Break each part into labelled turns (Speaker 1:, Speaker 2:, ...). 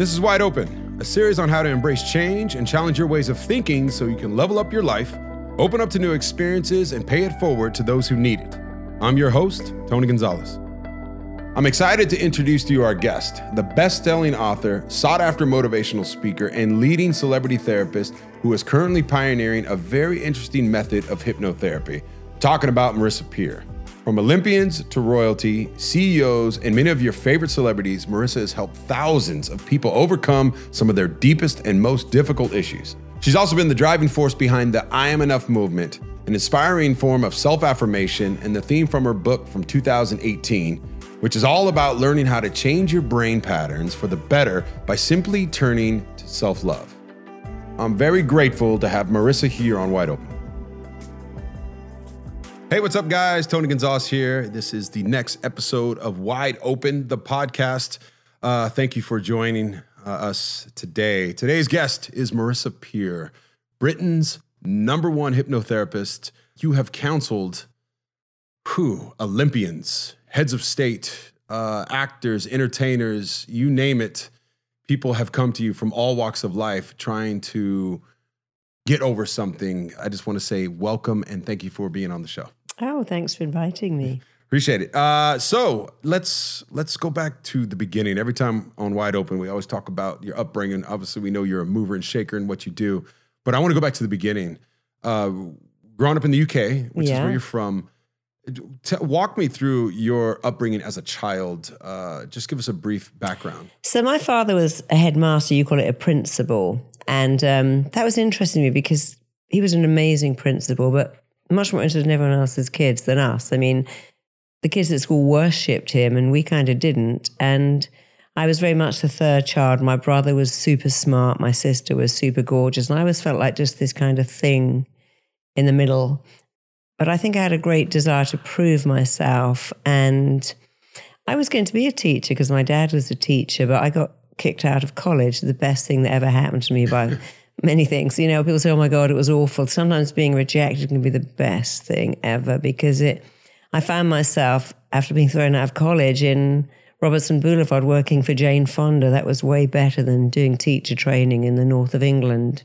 Speaker 1: This is Wide Open, a series on how to embrace change and challenge your ways of thinking so you can level up your life, open up to new experiences, and pay it forward to those who need it. I'm your host, Tony Gonzalez. I'm excited to introduce to you our guest, the best selling author, sought after motivational speaker, and leading celebrity therapist who is currently pioneering a very interesting method of hypnotherapy. talking about Marissa Peer. From Olympians to royalty, CEOs, and many of your favorite celebrities, Marissa has helped thousands of people overcome some of their deepest and most difficult issues. She's also been the driving force behind the I Am Enough movement, an inspiring form of self affirmation, and the theme from her book from 2018, which is all about learning how to change your brain patterns for the better by simply turning to self love. I'm very grateful to have Marissa here on Wide Open. Hey, what's up, guys? Tony Gonzalez here. This is the next episode of Wide Open, the podcast. Uh, thank you for joining uh, us today. Today's guest is Marissa Peer, Britain's number one hypnotherapist. You have counseled who Olympians, heads of state, uh, actors, entertainers, you name it. People have come to you from all walks of life trying to get over something. I just want to say welcome and thank you for being on the show.
Speaker 2: Oh, thanks for inviting me.
Speaker 1: Appreciate it. Uh, so let's let's go back to the beginning. Every time on Wide Open, we always talk about your upbringing. Obviously, we know you're a mover and shaker in what you do, but I want to go back to the beginning. Uh, growing up in the UK, which is where you're from, t- walk me through your upbringing as a child. Uh, just give us a brief background.
Speaker 2: So, my father was a headmaster, you call it a principal. And um, that was interesting to me because he was an amazing principal, but much more interested in everyone else's kids than us. I mean, the kids at school worshipped him and we kind of didn't. And I was very much the third child. My brother was super smart, my sister was super gorgeous. And I always felt like just this kind of thing in the middle. But I think I had a great desire to prove myself. And I was going to be a teacher because my dad was a teacher, but I got kicked out of college. The best thing that ever happened to me by many things. You know, people say, oh my God, it was awful. Sometimes being rejected can be the best thing ever because it, I found myself after being thrown out of college in Robertson Boulevard working for Jane Fonda. That was way better than doing teacher training in the north of England.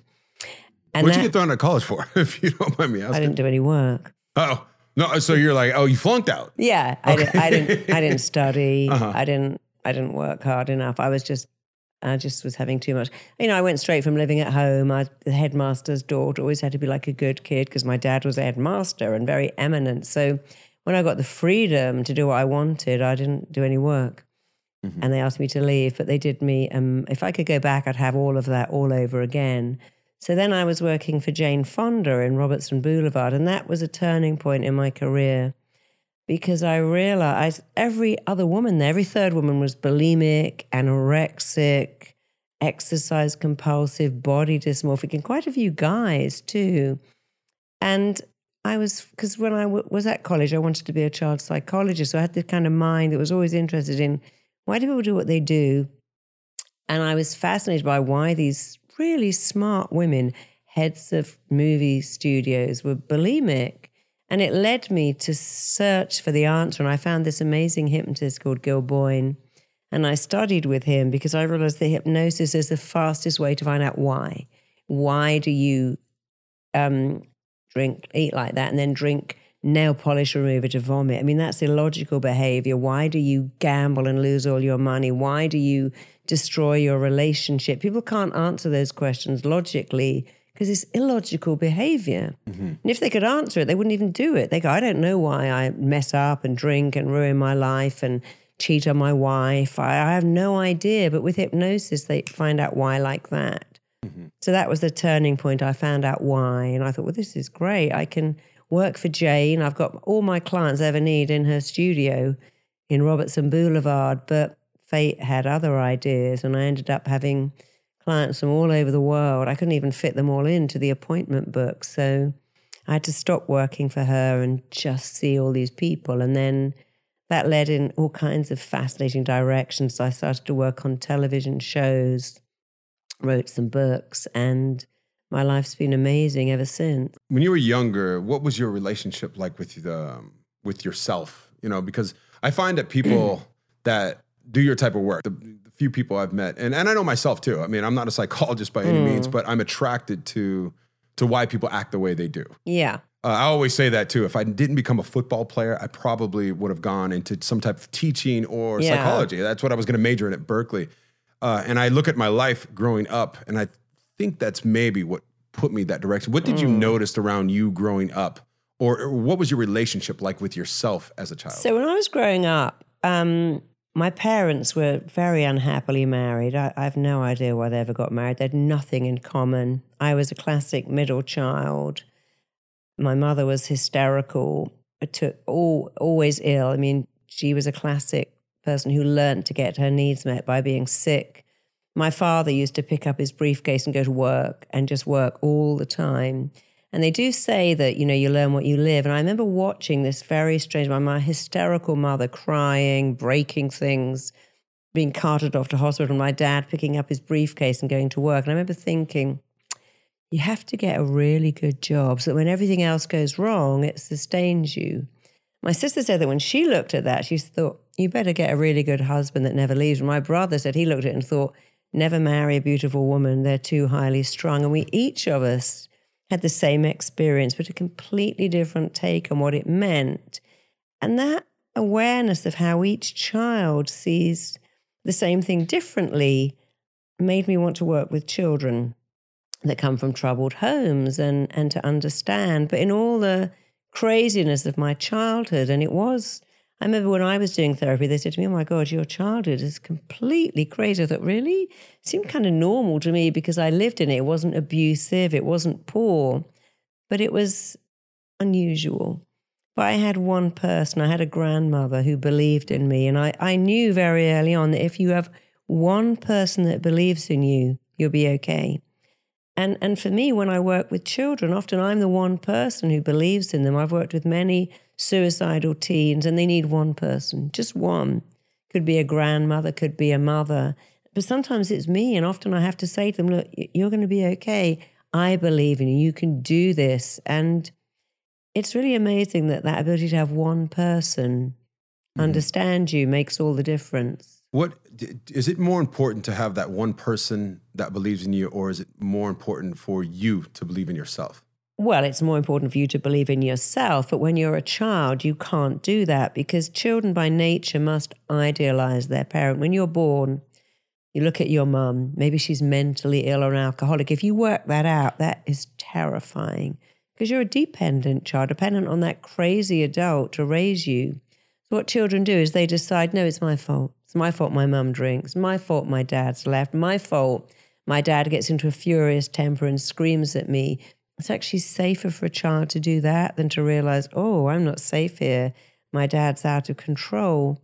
Speaker 2: And
Speaker 1: What'd
Speaker 2: that,
Speaker 1: you get thrown out of college for, if you don't mind me asking?
Speaker 2: I didn't do any work.
Speaker 1: Oh no! So you're like, oh, you flunked out.
Speaker 2: Yeah, I, di- I didn't. I didn't study.
Speaker 1: Uh-huh.
Speaker 2: I didn't. I didn't work hard enough. I was just. I just was having too much. You know, I went straight from living at home. I, the headmaster's daughter always had to be like a good kid because my dad was a headmaster and very eminent. So when I got the freedom to do what I wanted, I didn't do any work. And they asked me to leave, but they did me. Um, if I could go back, I'd have all of that all over again. So then I was working for Jane Fonda in Robertson Boulevard, and that was a turning point in my career because I realized every other woman there, every third woman was bulimic, anorexic, exercise compulsive, body dysmorphic, and quite a few guys too. And I was, because when I w- was at college, I wanted to be a child psychologist. So I had this kind of mind that was always interested in why do people do what they do? And I was fascinated by why these really smart women, heads of movie studios, were bulimic. And it led me to search for the answer. And I found this amazing hypnotist called Gil Boyne. And I studied with him because I realized that hypnosis is the fastest way to find out why. Why do you um, drink, eat like that, and then drink nail polish remover to vomit? I mean, that's illogical behavior. Why do you gamble and lose all your money? Why do you destroy your relationship? People can't answer those questions logically because it's illogical behavior. Mm-hmm. And if they could answer it, they wouldn't even do it. They go, I don't know why I mess up and drink and ruin my life and cheat on my wife. I, I have no idea. But with hypnosis, they find out why like that. Mm-hmm. So that was the turning point. I found out why. And I thought, well, this is great. I can work for Jane. I've got all my clients I ever need in her studio in Robertson Boulevard. But fate had other ideas. And I ended up having clients from all over the world. I couldn't even fit them all into the appointment book. So I had to stop working for her and just see all these people. And then that led in all kinds of fascinating directions. So I started to work on television shows, wrote some books, and my life's been amazing ever since.
Speaker 1: When you were younger, what was your relationship like with the um, with yourself? You know, because I find that people that do your type of work. The, the few people I've met, and, and I know myself too. I mean, I'm not a psychologist by any means, but I'm attracted to to why people act the way they do.
Speaker 2: Yeah.
Speaker 1: Uh, I always say that too. If I didn't become a football player, I probably would have gone into some type of teaching or
Speaker 2: Yeah.
Speaker 1: psychology. That's what I was going to major in at Berkeley. Uh, and I look at my life growing up, and I think that's maybe what put me that direction. What did you
Speaker 2: Mm.
Speaker 1: notice around you growing up, or, or what was your relationship like with yourself as a child?
Speaker 2: So when I was growing up, um, my parents were very unhappily married. I, I have no idea why they ever got married. They had nothing in common. I was a classic middle child. My mother was hysterical, uh, to, all, always ill. I mean, she was a classic person who learned to get her needs met by being sick. My father used to pick up his briefcase and go to work and just work all the time. And they do say that, you know, you learn what you live. And I remember watching this very strange, my, my hysterical mother crying, breaking things, being carted off to hospital, my dad picking up his briefcase and going to work. And I remember thinking, you have to get a really good job so that when everything else goes wrong, it sustains you. My sister said that when she looked at that, she thought, you better get a really good husband that never leaves. And my brother said he looked at it and thought, never marry a beautiful woman. They're too highly strung. And we each of us had the same experience, but a completely different take on what it meant. And that awareness of how each child sees the same thing differently made me want to work with children that come from troubled homes and, and to understand. But in all the craziness of my childhood, and it was, I remember when I was doing therapy, they said to me, Oh my God, your childhood is completely crazy. I thought, really? It seemed kind of normal to me because I lived in it. It wasn't abusive, it wasn't poor, but it was unusual. But I had one person, I had a grandmother who believed in me. And I, I knew very early on that if you have one person that believes in you, you'll be okay. And, and for me, when I work with children, often I'm the one person who believes in them. I've worked with many suicidal teens, and they need one person, just one. Could be a grandmother, could be a mother. But sometimes it's me, and often I have to say to them, Look, you're going to be okay. I believe in you. You can do this. And it's really amazing that that ability to have one person mm-hmm. understand you makes all the difference.
Speaker 1: What is it more important to have that one person that believes in you, or is it more important for you to believe in yourself?
Speaker 2: Well, it's more important for you to believe in yourself, but when you're a child, you can't do that because children by nature must idealize their parent. When you're born, you look at your mum, maybe she's mentally ill or an alcoholic. If you work that out, that is terrifying because you're a dependent child, dependent on that crazy adult to raise you. So, what children do is they decide, no, it's my fault. It's my fault my mum drinks. My fault my dad's left. My fault my dad gets into a furious temper and screams at me. It's actually safer for a child to do that than to realize, oh, I'm not safe here. My dad's out of control.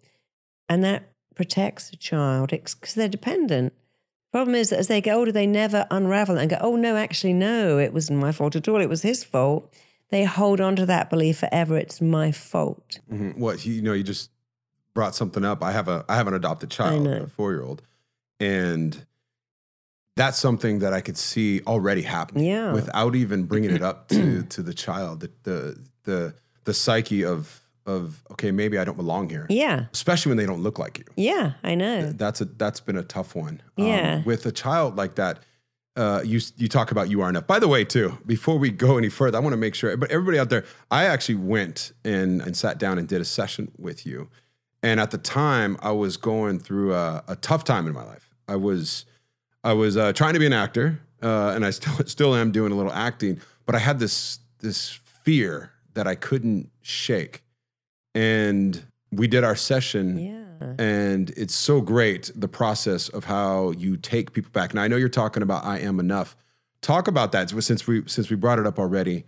Speaker 2: And that protects a child because they're dependent. Problem is that as they get older, they never unravel and go, oh, no, actually, no, it wasn't my fault at all. It was his fault. They hold on to that belief forever. It's my fault.
Speaker 1: Mhm. What you know, you just brought something up. I have a I have an adopted child, a four year old, and that's something that I could see already happening.
Speaker 2: Yeah.
Speaker 1: without even bringing it up to to the child, the the the the psyche of of okay, maybe I don't belong here,
Speaker 2: Yeah.
Speaker 1: especially when they don't look like you.
Speaker 2: Yeah, I know.
Speaker 1: That's a that's been a tough one. Um,
Speaker 2: Yeah.
Speaker 1: with a child like that, uh, you you talk about you are enough. By the way, too, before we go any further, I want to make sure. But everybody out there, I actually went and and sat down and did a session with you, and at the time, I was going through a, a tough time in my life. I was I was uh, trying to be an actor, uh, and I still still am doing a little acting, but I had this this fear that I couldn't shake, and we did our session.
Speaker 2: Yeah.
Speaker 1: And it's so great the process of how you take people back. And I know you're talking about I am enough. Talk about that since we since we brought it up already.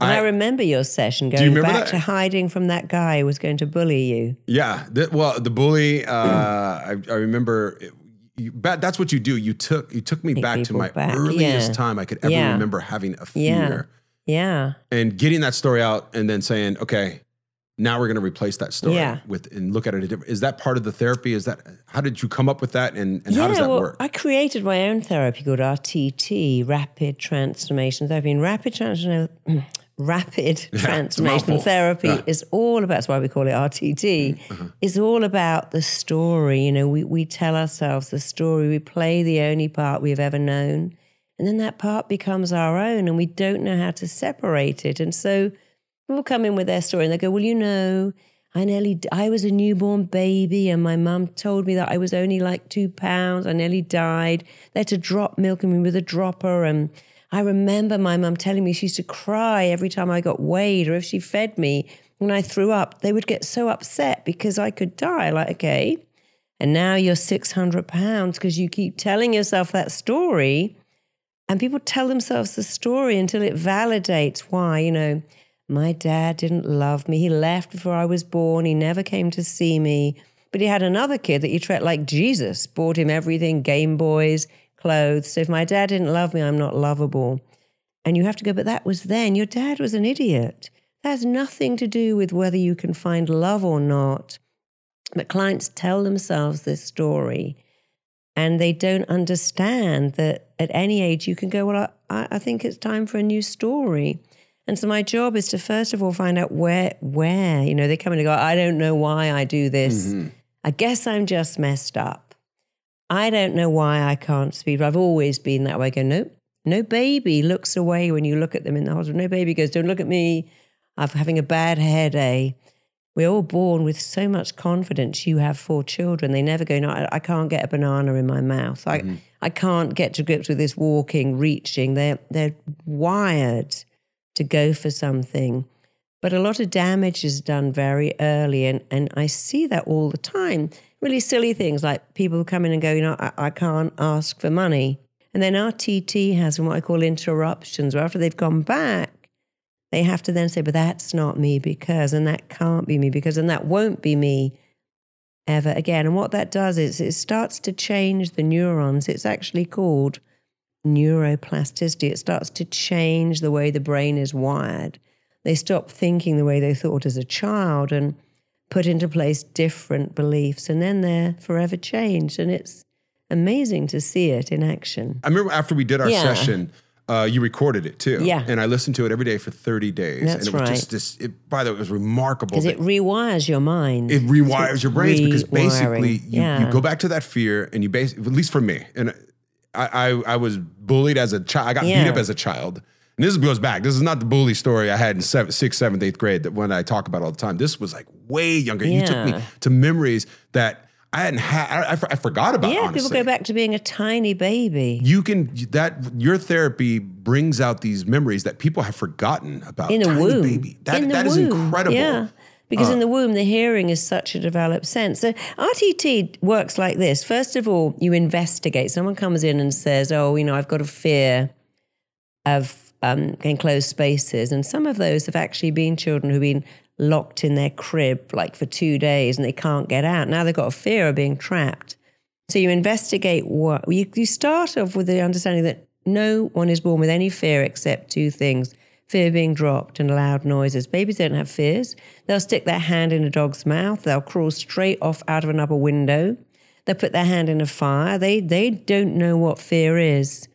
Speaker 2: And I,
Speaker 1: I-
Speaker 2: remember your session going
Speaker 1: remember
Speaker 2: back
Speaker 1: that?
Speaker 2: to hiding from that guy who was going to bully you.
Speaker 1: Yeah. The, well, the bully. Uh, I, I remember. You, that's what you do. You took you took me
Speaker 2: Take
Speaker 1: back to my
Speaker 2: back,
Speaker 1: earliest
Speaker 2: yeah.
Speaker 1: time I could ever
Speaker 2: Yeah.
Speaker 1: remember having a
Speaker 2: Yeah.
Speaker 1: fear
Speaker 2: Yeah.
Speaker 1: and getting that story out and then saying, okay, now we're going to replace that story
Speaker 2: Yeah.
Speaker 1: with and look at it a different. Is that part of the therapy? Is that how did you come up with that and, and
Speaker 2: yeah,
Speaker 1: how does that
Speaker 2: well,
Speaker 1: work?
Speaker 2: I created my own therapy called RTT, Rapid Transformation Therapy. And Rapid Transformation, rapid transformational
Speaker 1: mouthful.
Speaker 2: therapy
Speaker 1: Yeah.
Speaker 2: is all about. That's why we call it RTT.
Speaker 1: Uh-huh.
Speaker 2: It's all about the story. You know, we we tell ourselves the story. We play the only part we've ever known, and then that part becomes our own, and we don't know how to separate it. And so people come in with their story, and they go, "Well, you know." I nearly, I was a newborn baby, and my mum told me that I was only like two pounds. I nearly died. They had to drop milk in me with a dropper, and I remember my mum telling me she used to cry every time I got weighed, or if she fed me when I threw up, they would get so upset because I could die. Like, okay, and now you're six hundred pounds because you keep telling yourself that story, and people tell themselves the story until it validates why you know my dad didn't love me. He left before I was born. He never came to see me. But he had another kid that he treated like Jesus, bought him everything Game Boys, clothes. So if my dad didn't love me, I'm not lovable. And you have to go, but that was then. Your dad was an idiot. That has nothing to do with whether you can find love or not. But clients tell themselves this story and they don't understand that at any age you can go, Well, I, I think it's time for a new story. And so my job is to first of all find out where, where, you know, they come in and go, I don't know why I do this. Mm-hmm. I guess I'm just messed up. I don't know why I can't speak. I've always been that way. I go, nope. No baby looks away when you look at them in the hospital. No baby goes, don't look at me. I'm having a bad hair day. We're all born with so much confidence. You have four children. They never go, no, I, I can't get a banana in my mouth. I, mm-hmm. I can't get to grips with this walking, reaching. They're, they're wired to go for something. But a lot of damage is done very early. And, and I see that all the time. Really silly things like people come in and go, you know, I, I can't ask for money. And then RTT has what I call interruptions, where after they've gone back, they have to then say, but that's not me because, and that can't be me because, and that won't be me ever again. And what that does is it starts to change the neurons. It's actually called neuroplasticity. It starts to change the way the brain is wired. They stop thinking the way they thought as a child and put into place different beliefs, and then they're forever changed. And it's amazing to see it in action.
Speaker 1: I remember after we did our
Speaker 2: Yeah.
Speaker 1: session, uh, you recorded it too.
Speaker 2: Yeah.
Speaker 1: And I listened to it every day for 30 days.
Speaker 2: That's
Speaker 1: and it was
Speaker 2: right.
Speaker 1: just this, it, by the way, it was remarkable.
Speaker 2: Because it rewires your mind.
Speaker 1: it rewires your brains because basically you,
Speaker 2: Yeah.
Speaker 1: you go back to that fear and you base at least for me and I, I I was bullied as a child I got beat up as a child and this goes back this is not the bully story I had in seventh, sixth seventh eighth grade that when I talk about all the time this was like way younger you took me to memories that I hadn't had I, I, I forgot about
Speaker 2: yeah,
Speaker 1: honestly
Speaker 2: people go back to being a tiny baby.
Speaker 1: you can that your therapy brings out these memories that people have forgotten about
Speaker 2: in the
Speaker 1: Tiny
Speaker 2: womb.
Speaker 1: baby that,
Speaker 2: in the
Speaker 1: that is incredible Uh.
Speaker 2: Yeah. Because in the womb, the hearing is such a developed sense. So RTT works like this. First of all, you investigate. Someone comes in and says, "Oh, you know, I've got a fear of um, enclosed spaces," and some of those have actually been children who've been locked in their crib like for two days and they can't get out. Now they've got a fear of being trapped. So you investigate what you, you start off with the understanding that no one is born with any fear except two things fear being dropped and loud noises. Babies don't have fears. They'll stick their hand in a dog's mouth, they'll crawl straight off out of an upper window, they'll put their hand in a fire. They, they don't know what fear is.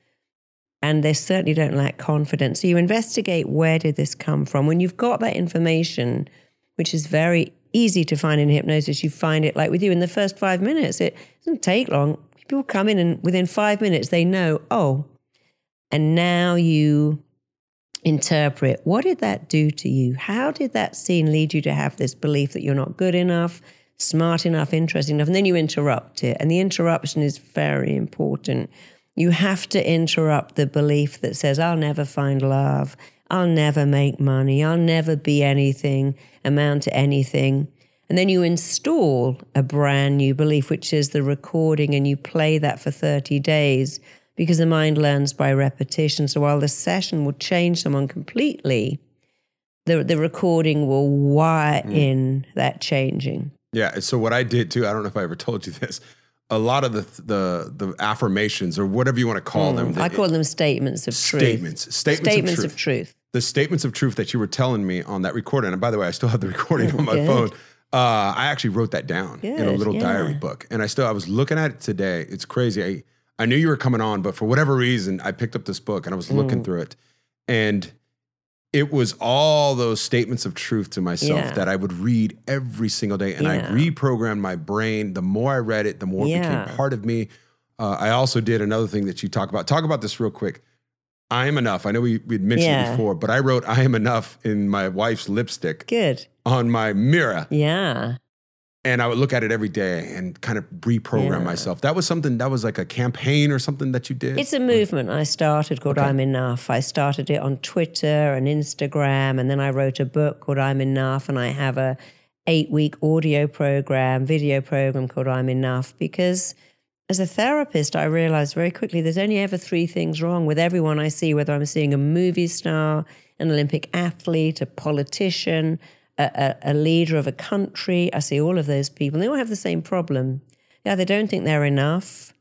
Speaker 2: And they certainly don't lack confidence. So you investigate where did this come from. When you've got that information, which is very easy to find in hypnosis, you find it like with you in the first five minutes. It doesn't take long. People come in and within five minutes they know, oh, and now you interpret what did that do to you? How did that scene lead you to have this belief that you're not good enough, smart enough, interesting enough? And then you interrupt it. And the interruption is very important. You have to interrupt the belief that says, I'll never find love, I'll never make money, I'll never be anything, amount to anything. And then you install a brand new belief, which is the recording, and you play that for 30 days because the mind learns by repetition. So while the session will change someone completely, the, the recording will wire mm. in that changing.
Speaker 1: Yeah. So what I did too, I don't know if I ever told you this. A lot of the the the affirmations or whatever you want to call them,
Speaker 2: Mm, I call them statements of truth.
Speaker 1: statements, statements,
Speaker 2: Statements
Speaker 1: of,
Speaker 2: of
Speaker 1: truth.
Speaker 2: truth.
Speaker 1: The statements of truth that you were telling me on that recording, and by the way, I still have the recording on my
Speaker 2: Good.
Speaker 1: phone. Uh, I actually wrote that down in a little
Speaker 2: yeah.
Speaker 1: diary book, and I still I was looking at it today. It's crazy. I I knew you were coming on, but for whatever reason, I picked up this book and I was looking
Speaker 2: Mm.
Speaker 1: through it, and it was all those statements of truth to myself
Speaker 2: Yeah.
Speaker 1: that I would read every single day, and I reprogrammed my brain. The more I read it, the more it became part of me. Uh, I also did another thing that you talk about. Talk about this real quick. I am enough. I know we we'd mentioned it
Speaker 2: Yeah.
Speaker 1: before, but I wrote "I am enough" in my wife's lipstick
Speaker 2: Good.
Speaker 1: on my mirror,
Speaker 2: Yeah.
Speaker 1: And I would look at it every day and kind of reprogram
Speaker 2: Yeah.
Speaker 1: myself. That was something. That was like a campaign or something that you did.
Speaker 2: It's a movement I started called I'm Enough. I started it on Twitter and Instagram, and then I wrote a book called I'm Enough, and I have a eight week audio program, video program called I'm Enough because as a therapist, I realized very quickly there's only ever three things wrong with everyone I see, whether I'm seeing a movie star, an Olympic athlete, a politician, a, a, leader of a country. I see all of those people. They all have the same problem. Yeah, they don't think they're enough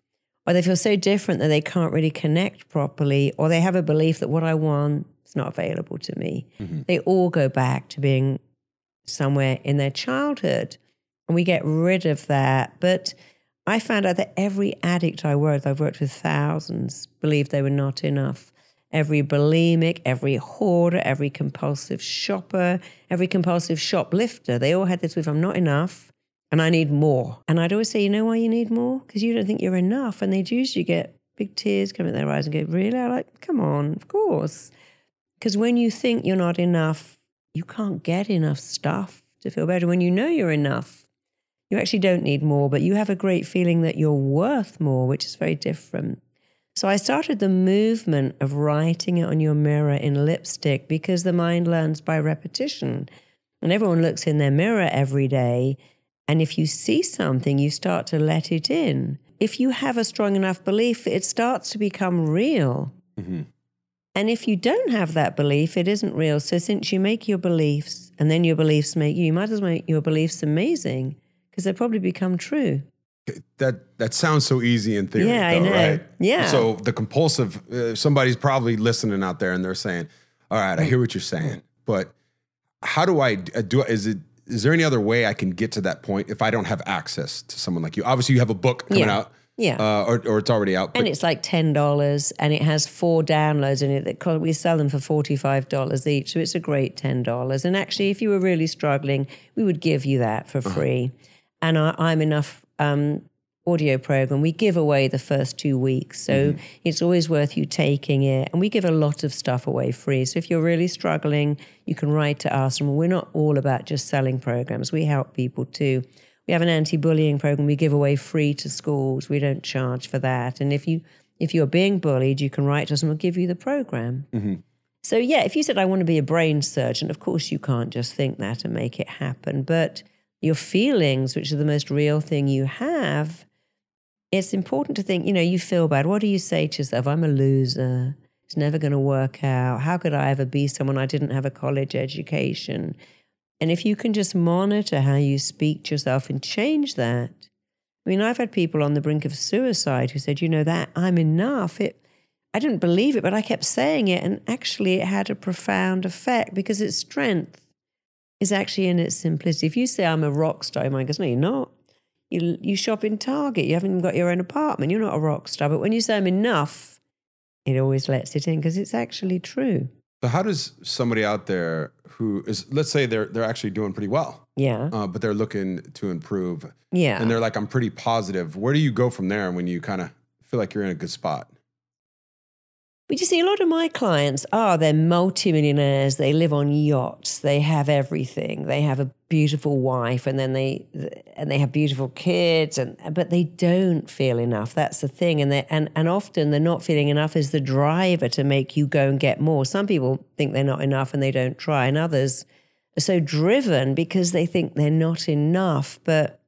Speaker 2: or they feel so different that they can't really connect properly, or they have a belief that what I want is not available to me. Mm-hmm. They all go back to being somewhere in their childhood, and we get rid of that. But I found out that every addict I worked, I've worked with thousands, believed they were not enough. Every bulimic, every hoarder, every compulsive shopper, every compulsive shoplifter, they all had this with I'm not enough and I need more. And I'd always say, you know why you need more? Because you don't think you're enough. And they'd usually get big tears come in their eyes and go, really? I'm like, come on, of course. Because when you think you're not enough, you can't get enough stuff to feel better. When you know you're enough, you actually don't need more, but you have a great feeling that you're worth more, which is very different. So I started the movement of writing it on your mirror in lipstick because the mind learns by repetition. And everyone looks in their mirror every day. And if you see something, you start to let it in. If you have a strong enough belief, it starts to become real. Mm-hmm. And if you don't have that belief, it isn't real. So since you make your beliefs and then your beliefs make you, you might as well make your beliefs amazing because they probably become true.
Speaker 1: That that sounds so easy in theory.
Speaker 2: Yeah, I
Speaker 1: though,
Speaker 2: know.
Speaker 1: Right?
Speaker 2: Yeah.
Speaker 1: So the compulsive, uh, somebody's probably listening out there and they're saying, "All right, I hear what you're saying, but how do I uh, do? Is it is there any other way I can get to that point if I don't have access to someone like you? Obviously, you have a book coming
Speaker 2: Yeah.
Speaker 1: out,
Speaker 2: Yeah.
Speaker 1: uh, or or it's already out.
Speaker 2: and it's like ten dollars, and it has four downloads in it. That we sell them for forty five dollars each, so it's a great ten dollars. And actually, if you were really struggling, we would give you that for free. And I, I'm enough um, audio program. We give away the first two weeks, so it's always worth you taking it. And we give a lot of stuff away free. So if you're really struggling, you can write to us. And we're not all about just selling programs. We help people too. We have an anti-bullying program we give away free to schools. We don't charge for that. And if you if you're being bullied, you can write to us and we'll give you the program. So yeah, if you said I want to be a brain surgeon, of course you can't just think that and make it happen. But your feelings, which are the most real thing you have, it's important to think, you know, you feel bad. What do you say to yourself? I'm a loser. It's never going to work out. How could I ever be someone I didn't have a college education? And if you can just monitor how you speak to yourself and change that. I mean, I've had people on the brink of suicide who said, you know, that I'm enough. It, I didn't believe it, but I kept saying it. And actually, it had a profound effect because its strength is actually in its simplicity. If you say, I'm a rock star, my goes, no, you're not. You, you shop in Target, you haven't even got your own apartment, you're not a rock star. But when you say, I'm enough, it always lets it in because it's actually true.
Speaker 1: so how does somebody out there who is, let's say they're they're actually doing pretty well,
Speaker 2: Yeah.
Speaker 1: uh, but they're looking to improve,
Speaker 2: Yeah.
Speaker 1: and they're like, I'm pretty positive. Where do you go from there when you kind of feel like you're in a good spot?
Speaker 2: But you see, a lot of my clients are they're multimillionaires. They live on yachts. They have everything. They have a beautiful wife, and then they and they have beautiful kids. And but they don't feel enough. That's the thing. And they and and often the not feeling enough is the driver to make you go and get more. Some people think they're not enough and they don't try, and others are so driven because they think they're not enough, but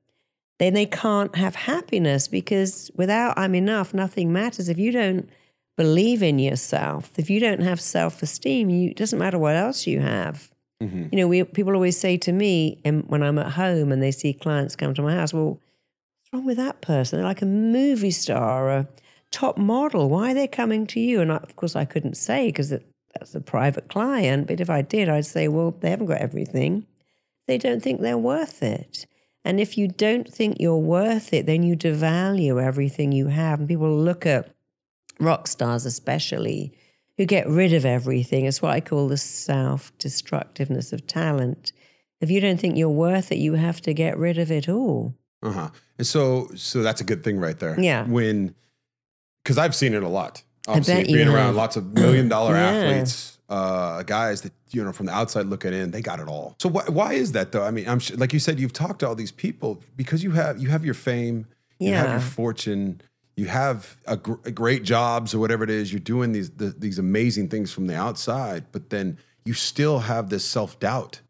Speaker 2: then they can't have happiness because without I'm enough, nothing matters. If you don't believe in yourself, if you don't have self esteem, you it doesn't matter what else you have. Mm-hmm. You know, we people always say to me, and when I'm at home and they see clients come to my house, well, what's wrong with that person? They're like a movie star, a top model. Why are they coming to you? And I, of course, I couldn't say because that's a private client. But if I did, I'd say, well, they haven't got everything. They don't think they're worth it. And if you don't think you're worth it, then you devalue everything you have. And people look at rock stars, especially, who get rid of everything. It's what I call the self destructiveness of talent. If you don't think you're worth it, you have to get rid of it all.
Speaker 1: Uh huh. And so, so that's a good thing right there.
Speaker 2: Yeah.
Speaker 1: When, because I've seen it a lot. Obviously, being around
Speaker 2: have.
Speaker 1: lots of million dollar
Speaker 2: Yeah.
Speaker 1: athletes, uh, guys that you know from the outside looking in, they got it all. So wh- why is that though? I mean, I'm sure, like you said, you've talked to all these people because you have you have your fame, you have
Speaker 2: Yeah.
Speaker 1: your fortune, you have a, gr- a great jobs or whatever it is. You're doing these the, these amazing things from the outside, but then you still have this self doubt.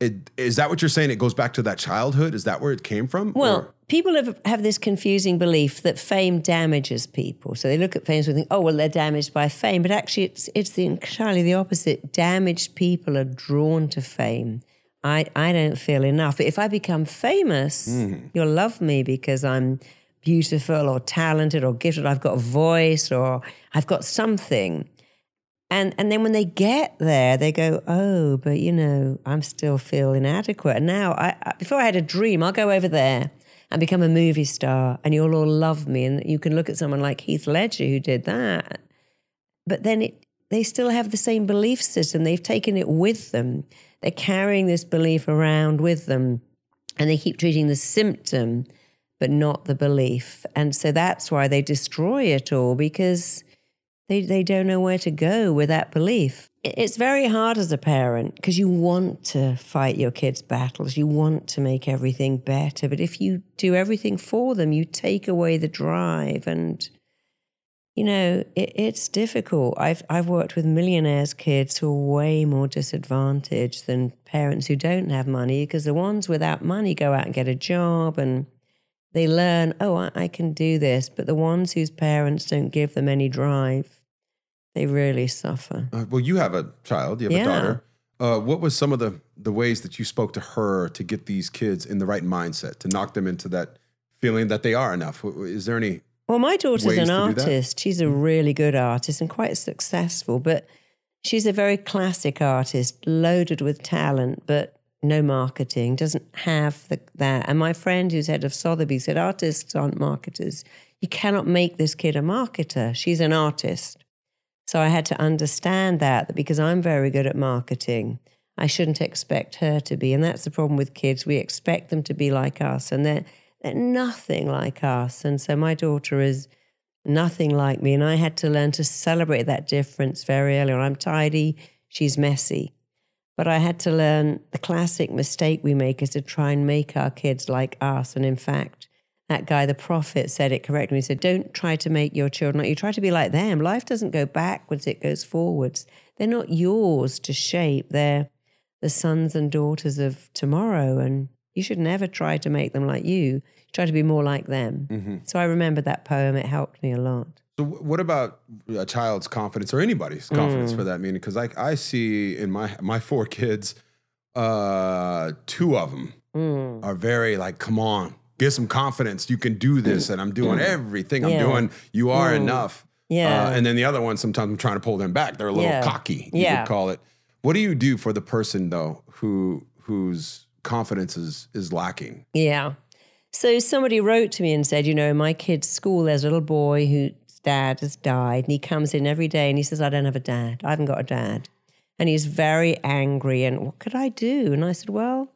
Speaker 1: It, is that what you're saying? It goes back to that childhood. Is that where it came from?
Speaker 2: Well,
Speaker 1: Or-
Speaker 2: people have, have this confusing belief that fame damages people. So they look at fame and think, oh, well, they're damaged by fame. But actually, it's, it's the, entirely the opposite. Damaged people are drawn to fame. I, I don't feel enough. But if I become famous, hmm. you'll love me because I'm beautiful or talented or gifted. I've got a voice or I've got something. And and then when they get there, they go, oh, but you know, I'm still feel inadequate. And now, I, I before I had a dream, I'll go over there and become a movie star, and you'll all love me. And you can look at someone like Heath Ledger who did that, but then it, they still have the same belief system. They've taken it with them. They're carrying this belief around with them, and they keep treating the symptom, but not the belief. And so that's why they destroy it all because they, they don't know where to go with that belief. It's very hard as a parent because you want to fight your kids' battles. You want to make everything better. But if you do everything for them, you take away the drive. And, you know, it, it's difficult. I've, I've worked with millionaires' kids who are way more disadvantaged than parents who don't have money because the ones without money go out and get a job and they learn, oh, I, I can do this. But the ones whose parents don't give them any drive, they really suffer.
Speaker 1: Uh, well, you have a child, you have a daughter. Uh, what was some of the the ways that you spoke to her to get these kids in the right mindset to knock them into that feeling that they are enough? Is there any?
Speaker 2: Well, my daughter's an
Speaker 1: to do that?
Speaker 2: artist. She's a really good artist and quite successful, but she's a very classic artist, loaded with talent, but no marketing, doesn't have the, that. And my friend who's head of Sotheby said, artists aren't marketers. You cannot make this kid a marketer. She's an artist. So I had to understand that, that because I'm very good at marketing, I shouldn't expect her to be. And that's the problem with kids. We expect them to be like us, and they're, they're nothing like us. And so my daughter is nothing like me. And I had to learn to celebrate that difference very early on. I'm tidy, she's messy. But I had to learn the classic mistake we make is to try and make our kids like us. And in fact, that guy, the prophet, said it correctly. He said, Don't try to make your children like you, try to be like them. Life doesn't go backwards, it goes forwards. They're not yours to shape, they're the sons and daughters of tomorrow. And you should never try to make them like you. Try to be more like them. Mm-hmm. So I remember that poem, it helped me a lot.
Speaker 1: So, what about a child's confidence or anybody's confidence for that meaning? Because I I see in my my four kids, uh, two of them
Speaker 2: Mm.
Speaker 1: are very like, come on, get some confidence. You can do this, and I'm doing everything I'm doing. You are enough.
Speaker 2: Yeah.
Speaker 1: Uh, and then the other one, sometimes I'm trying to pull them back. They're a little
Speaker 2: Yeah.
Speaker 1: cocky, you
Speaker 2: Yeah.
Speaker 1: would call it. What do you do for the person though who whose confidence is is lacking?
Speaker 2: Yeah. So somebody wrote to me and said, you know, my kid's school, there's a little boy whose dad has died, and he comes in every day and he says, I don't have a dad. I haven't got a dad. And he's very angry. And what could I do? And I said, well,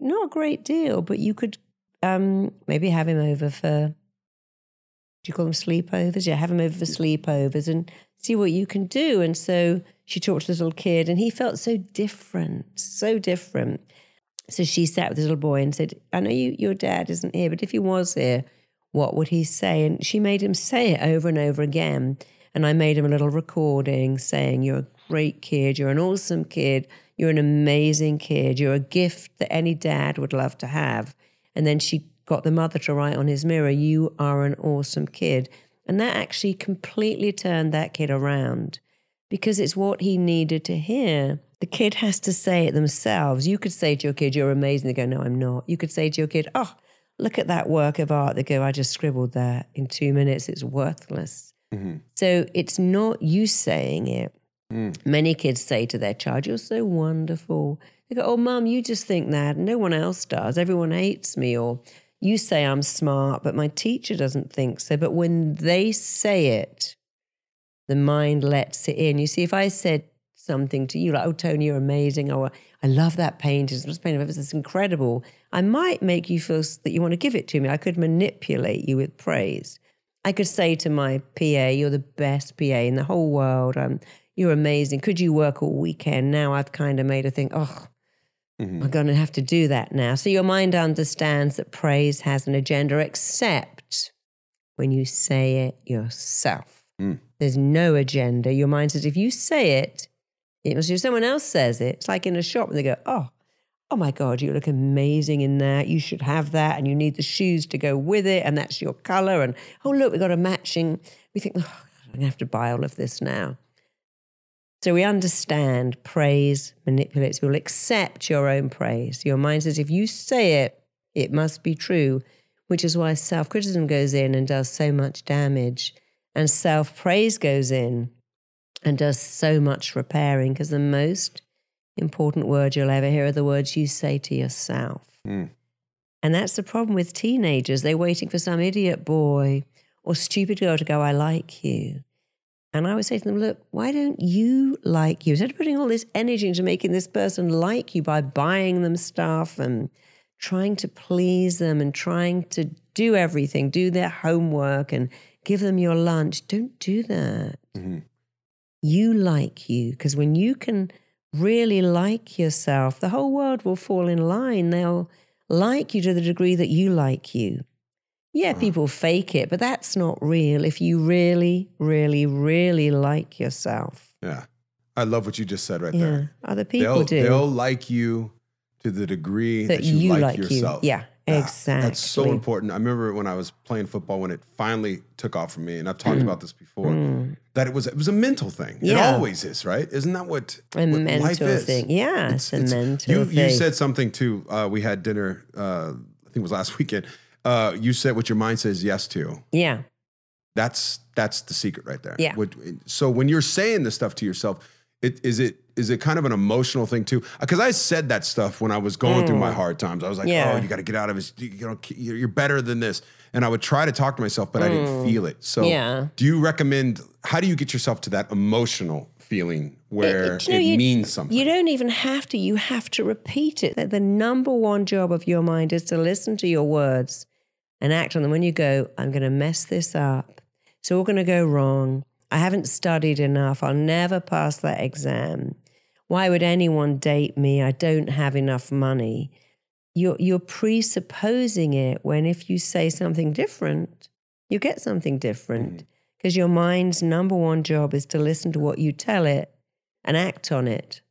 Speaker 2: not a great deal, but you could um, maybe have him over for, do you call them sleepovers? Yeah, have him over for sleepovers and see what you can do. And so she talked to this little kid, and he felt so different, so different. So she sat with this little boy and said, I know you, your dad isn't here, but if he was here, what would he say? And she made him say it over and over again. And I made him a little recording saying, You're a great kid, you're an awesome kid, you're an amazing kid, you're a gift that any dad would love to have. And then she got the mother to write on his mirror, You are an awesome kid. And that actually completely turned that kid around because it's what he needed to hear. The kid has to say it themselves. You could say to your kid, You're amazing. They go, No, I'm not. You could say to your kid, Oh, look at that work of art. They go, I just scribbled there in two minutes. It's worthless. Mm-hmm. So it's not you saying it. Mm. Many kids say to their child, You're so wonderful. They go, Oh, mum, you just think that. No one else does. Everyone hates me. Or you say I'm smart, but my teacher doesn't think so. But when they say it, the mind lets it in. You see, if I said something to you like, "Oh, Tony, you're amazing," or "I love that painting. It's painting. It's incredible," I might make you feel that you want to give it to me. I could manipulate you with praise. I could say to my PA, "You're the best PA in the whole world. Um, you're amazing. Could you work all weekend?" Now I've kind of made her think, "Oh."
Speaker 1: Mm-hmm.
Speaker 2: I'm going to have to do that now. So your mind understands that praise has an agenda, except when you say it yourself.
Speaker 1: Mm.
Speaker 2: There's no agenda. Your mind says, if you say it, it must be someone else says it. It's like in a shop and they go, oh, oh my God, you look amazing in that. You should have that. And you need the shoes to go with it. And that's your color. And oh, look, we've got a matching. We think, oh, I'm going to have to buy all of this now. So we understand praise manipulates people. Accept your own praise. Your mind says, if you say it, it must be true, which is why self criticism goes in and does so much damage. And self praise goes in and does so much repairing because the most important word you'll ever hear are the words you say to yourself.
Speaker 1: Mm.
Speaker 2: And that's the problem with teenagers. They're waiting for some idiot boy or stupid girl to go, I like you. And I would say to them, look, why don't you like you? Instead of putting all this energy into making this person like you by buying them stuff and trying to please them and trying to do everything, do their homework and give them your lunch, don't do that.
Speaker 1: Mm-hmm.
Speaker 2: You like you. Because when you can really like yourself, the whole world will fall in line. They'll like you to the degree that you like you. Yeah, hmm. people fake it, but that's not real if you really, really, really like yourself.
Speaker 1: Yeah. I love what you just said right
Speaker 2: Yeah,
Speaker 1: there.
Speaker 2: other people
Speaker 1: they'll,
Speaker 2: do.
Speaker 1: they'll like you to the degree
Speaker 2: that
Speaker 1: that, you,
Speaker 2: you
Speaker 1: like,
Speaker 2: like
Speaker 1: yourself.
Speaker 2: you. Yeah, exactly.
Speaker 1: That's so important. I remember when I was playing football when it finally took off for me, and I've talked
Speaker 2: Mm.
Speaker 1: about this before. That it was it was a mental thing. It always is, right? Isn't that what,
Speaker 2: A
Speaker 1: what
Speaker 2: mental
Speaker 1: life is?
Speaker 2: thing. Yeah, it's, a mental
Speaker 1: you,
Speaker 2: thing.
Speaker 1: You said something too. Uh, we had dinner. Uh, I think it was last weekend. Uh, you said what your mind says yes to.
Speaker 2: yeah,
Speaker 1: That's that's the secret right there.
Speaker 2: Yeah.
Speaker 1: What- so when you're saying this stuff to yourself, it is it is it kind of an emotional thing too? Because I said that stuff when I was going through my mm. hard times. I was like,
Speaker 2: Yeah.
Speaker 1: oh, you got to get out of this. You, know, you're better than this. And I would try to talk to myself, but I didn't mm. feel it. So
Speaker 2: Yeah.
Speaker 1: do you recommend? How do you get yourself to that emotional feeling where it,
Speaker 2: you know, you-
Speaker 1: means something?
Speaker 2: You don't even have to. You have to repeat it. The number one job of your mind is to listen to your words and act on them. When you go, I'm going to mess this up. It's all going to go wrong. I haven't studied enough. I'll never pass that exam. Why would anyone date me? I don't have enough money. You're, you're presupposing it when if you say something different, you get something different. Mm-hmm. Because your mind's number one job is to listen to what you tell it and act on it.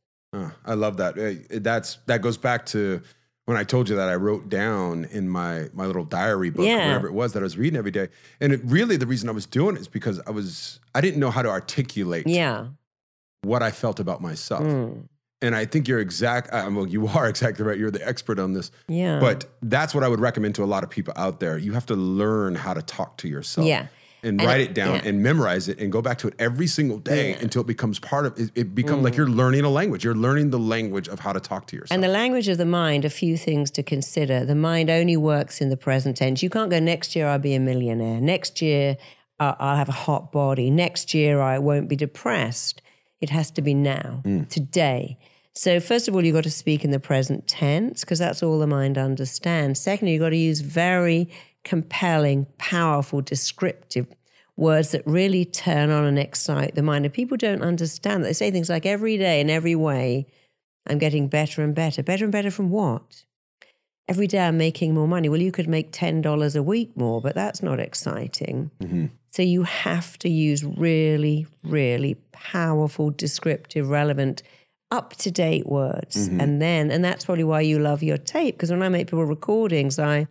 Speaker 1: I love that. That's that goes back to when I told you that I wrote down in my my little diary book,
Speaker 2: Yeah.
Speaker 1: whatever it was that I was reading every day. And it really the reason I was doing it is because I was I didn't know how to articulate
Speaker 2: Yeah.
Speaker 1: what I felt about myself.
Speaker 2: Mm.
Speaker 1: And I think you're exact. Uh, well, you are exactly right. You're the expert on this.
Speaker 2: Yeah.
Speaker 1: But that's what I would recommend to a lot of people out there. You have to learn how to talk to yourself.
Speaker 2: Yeah.
Speaker 1: And,
Speaker 2: And
Speaker 1: write
Speaker 2: it-
Speaker 1: it down
Speaker 2: yeah.
Speaker 1: and memorize it and go back to it every single day until it becomes part of it. It becomes
Speaker 2: Mm.
Speaker 1: like you're learning a language. You're learning the language of how to talk to yourself.
Speaker 2: And the language of the mind, a few things to consider. The mind only works in the present tense. You can't go, next year I'll be a millionaire. Next year uh, I'll have a hot body. Next year I won't be depressed. It has to be now, today. So, first of all, you've got to speak in the present tense because that's all the mind understands. Secondly, you've got to use very compelling, powerful, descriptive words that really turn on and excite the mind. And people don't understand that. They say things like every day in every way, I'm getting better and better. Better and better from what? Every day I'm making more money. Well, you could make $10 a week more, but that's not exciting. Mm-hmm. So you have to use really, really powerful, descriptive, relevant, up to date words. Mm-hmm. And then, and that's probably why you love your tape, because when I make people recordings, I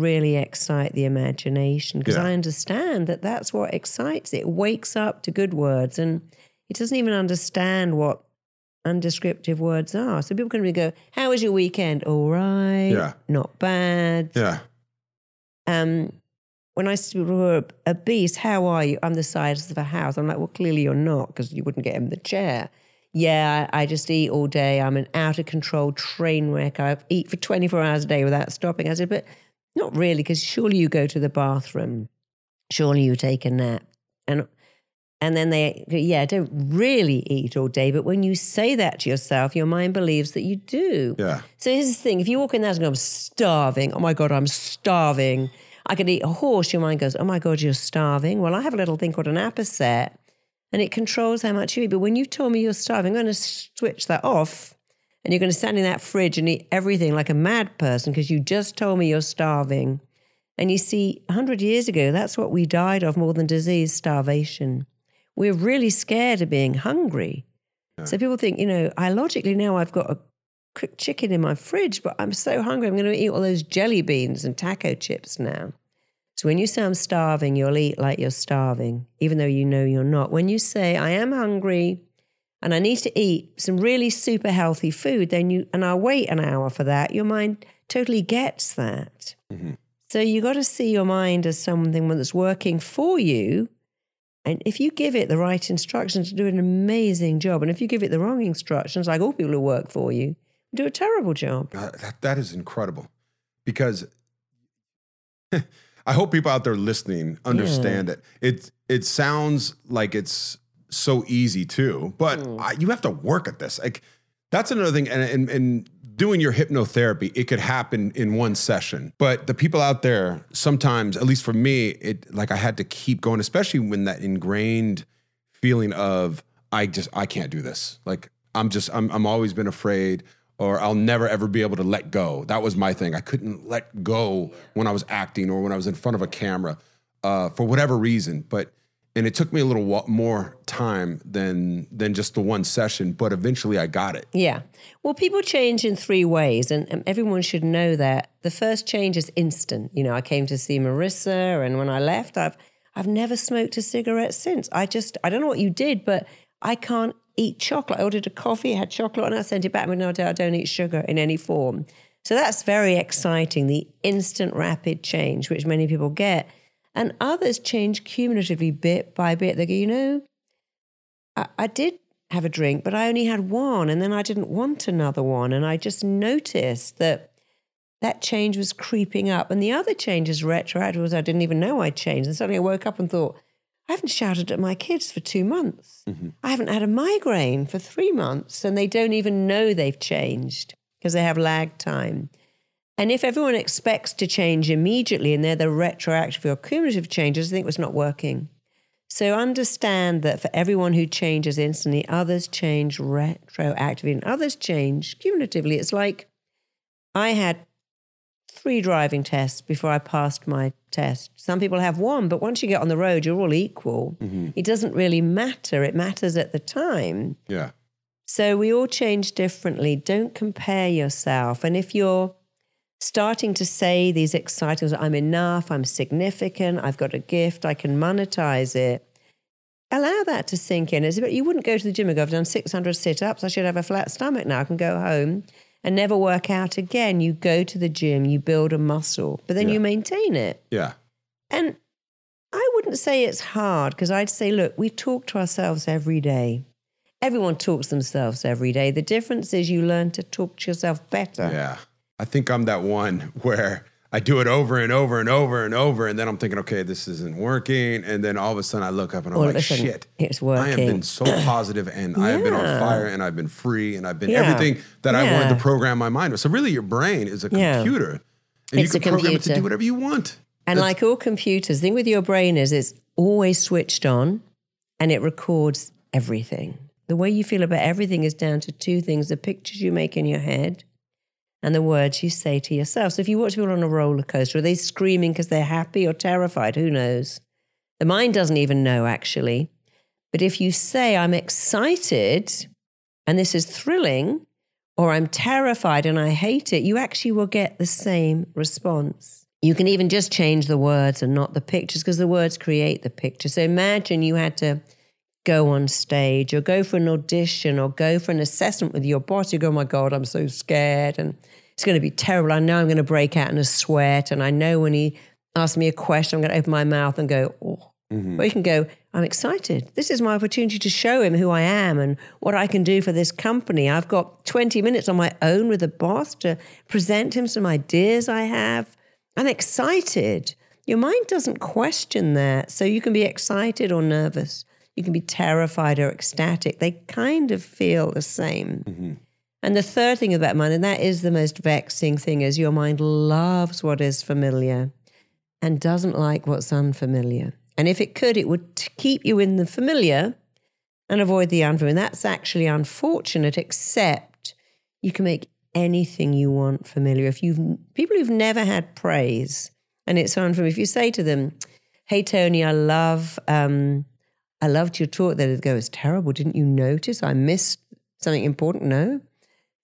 Speaker 2: really excite the imagination because
Speaker 1: Yeah.
Speaker 2: I understand that that's what excites it. It wakes up to good words and it doesn't even understand what undescriptive words are. So people can really go, How was your weekend? All right.
Speaker 1: Yeah.
Speaker 2: Not bad.
Speaker 1: yeah.
Speaker 2: Um, when I saw a beast, how are you? I'm the size of a house. I'm like, well, clearly you're not because you wouldn't get in the chair. Yeah, I, I just eat all day. I'm an out of control train wreck. I eat for 24 hours a day without stopping. I said, but not really, because surely you go to the bathroom. Surely you take a nap. And And then they, yeah, don't really eat all day. But when you say that to yourself, your mind believes that you do.
Speaker 1: Yeah.
Speaker 2: So here's the thing if you walk in there and go, I'm starving, oh my God, I'm starving. I could eat a horse, your mind goes, oh my God, you're starving. Well, I have a little thing called an appestat and it controls how much you eat. But when you told me you're starving, I'm going to switch that off and you're going to stand in that fridge and eat everything like a mad person because you just told me you're starving. And you see, 100 years ago, that's what we died of more than disease starvation. We're really scared of being hungry. Yeah. So people think, you know, I logically now I've got a cooked chicken in my fridge, but I'm so hungry, I'm going to eat all those jelly beans and taco chips now. So when you say I'm starving, you'll eat like you're starving, even though you know you're not. When you say I am hungry and I need to eat some really super healthy food, then you and I'll wait an hour for that, your mind totally gets that. Mm-hmm. So you got to see your mind as something that's working for you. And if you give it the right instructions, to do an amazing job. And if you give it the wrong instructions, like all people who work for you, do a terrible job.
Speaker 1: Uh, that, that is incredible because I hope people out there listening understand yeah. it. It it sounds like it's so easy too, but mm. I, you have to work at this. Like that's another thing. And, and and doing your hypnotherapy, it could happen in one session. But the people out there, sometimes, at least for me, it like I had to keep going, especially when that ingrained feeling of I just I can't do this. Like I'm just I'm I'm always been afraid or I'll never ever be able to let go. That was my thing. I couldn't let go when I was acting or when I was in front of a camera uh, for whatever reason. But and it took me a little more time than than just the one session, but eventually I got it.
Speaker 2: Yeah. Well, people change in three ways, and, and everyone should know that. The first change is instant. You know, I came to see Marisa, and when I left, I've I've never smoked a cigarette since. I just I don't know what you did, but I can't eat chocolate. I ordered a coffee, had chocolate, and I sent it back with no I don't eat sugar in any form. So that's very exciting, the instant rapid change, which many people get. And others change cumulatively bit by bit. They go, you know, I, I did have a drink, but I only had one, and then I didn't want another one. And I just noticed that that change was creeping up. And the other changes retroactive was I didn't even know I changed. And suddenly I woke up and thought, I haven't shouted at my kids for two months. Mm-hmm. I haven't had a migraine for three months, and they don't even know they've changed because they have lag time. And if everyone expects to change immediately and they're the retroactive or cumulative changes, I think it's not working. So understand that for everyone who changes instantly, others change retroactively and others change cumulatively. It's like I had three driving tests before I passed my test. Some people have one, but once you get on the road, you're all equal. Mm-hmm. It doesn't really matter. It matters at the time.
Speaker 1: Yeah.
Speaker 2: So we all change differently. Don't compare yourself. And if you're starting to say these exciting, I'm enough, I'm significant, I've got a gift, I can monetize it, allow that to sink in. It's about, you wouldn't go to the gym and go, I've done 600 sit ups, I should have a flat stomach now, I can go home and never work out again. You go to the gym, you build a muscle, but then yeah. you maintain it.
Speaker 1: Yeah.
Speaker 2: And I wouldn't say it's hard because I'd say, look, we talk to ourselves every day. Everyone talks themselves every day. The difference is you learn to talk to yourself better.
Speaker 1: Yeah. I think I'm that one where I do it over and over and over and over, and then I'm thinking, okay, this isn't working, and then all of a sudden I look up and I'm like, shit,
Speaker 2: it's working.
Speaker 1: I have been so positive, and yeah. I have been on fire, and I've been free, and I've been yeah. everything that yeah. I wanted to program my mind with. So really, your brain is a computer, and it's you can program it to do whatever you want.
Speaker 2: And That's, like all computers, the thing with your brain is it's always switched on, and it records everything. The way you feel about everything is down to two things: the pictures you make in your head and the words you say to yourself. So if you watch people on a roller coaster, are they screaming because they're happy or terrified? Who knows? The mind doesn't even know, actually. But if you say, I'm excited and this is thrilling, or I'm terrified and I hate it, you actually will get the same response. You can even just change the words and not the pictures because the words create the picture. So imagine you had to go on stage or go for an audition or go for an assessment with your boss. You go, oh my God, I'm so scared and it's going to be terrible. I know I'm going to break out in a sweat. And I know when he asks me a question, I'm going to open my mouth and go, oh. Mm-hmm. Or you can go, I'm excited. This is my opportunity to show him who I am and what I can do for this company. I've got 20 minutes on my own with the boss to present him some ideas I have. I'm excited. Your mind doesn't question that. So you can be excited or nervous. You can be terrified or ecstatic. They kind of feel the same.
Speaker 1: Mm-hmm.
Speaker 2: And the third thing about mind, and that is the most vexing thing, is your mind loves what is familiar and doesn't like what's unfamiliar. And if it could, it would keep you in the familiar and avoid the unfamiliar. And that's actually unfortunate, except you can make anything you want familiar. If you've people who've never had praise and it's unfamiliar, if you say to them, Hey Tony, I love um, I loved your talk, they'd go, It's terrible. Didn't you notice I missed something important? No.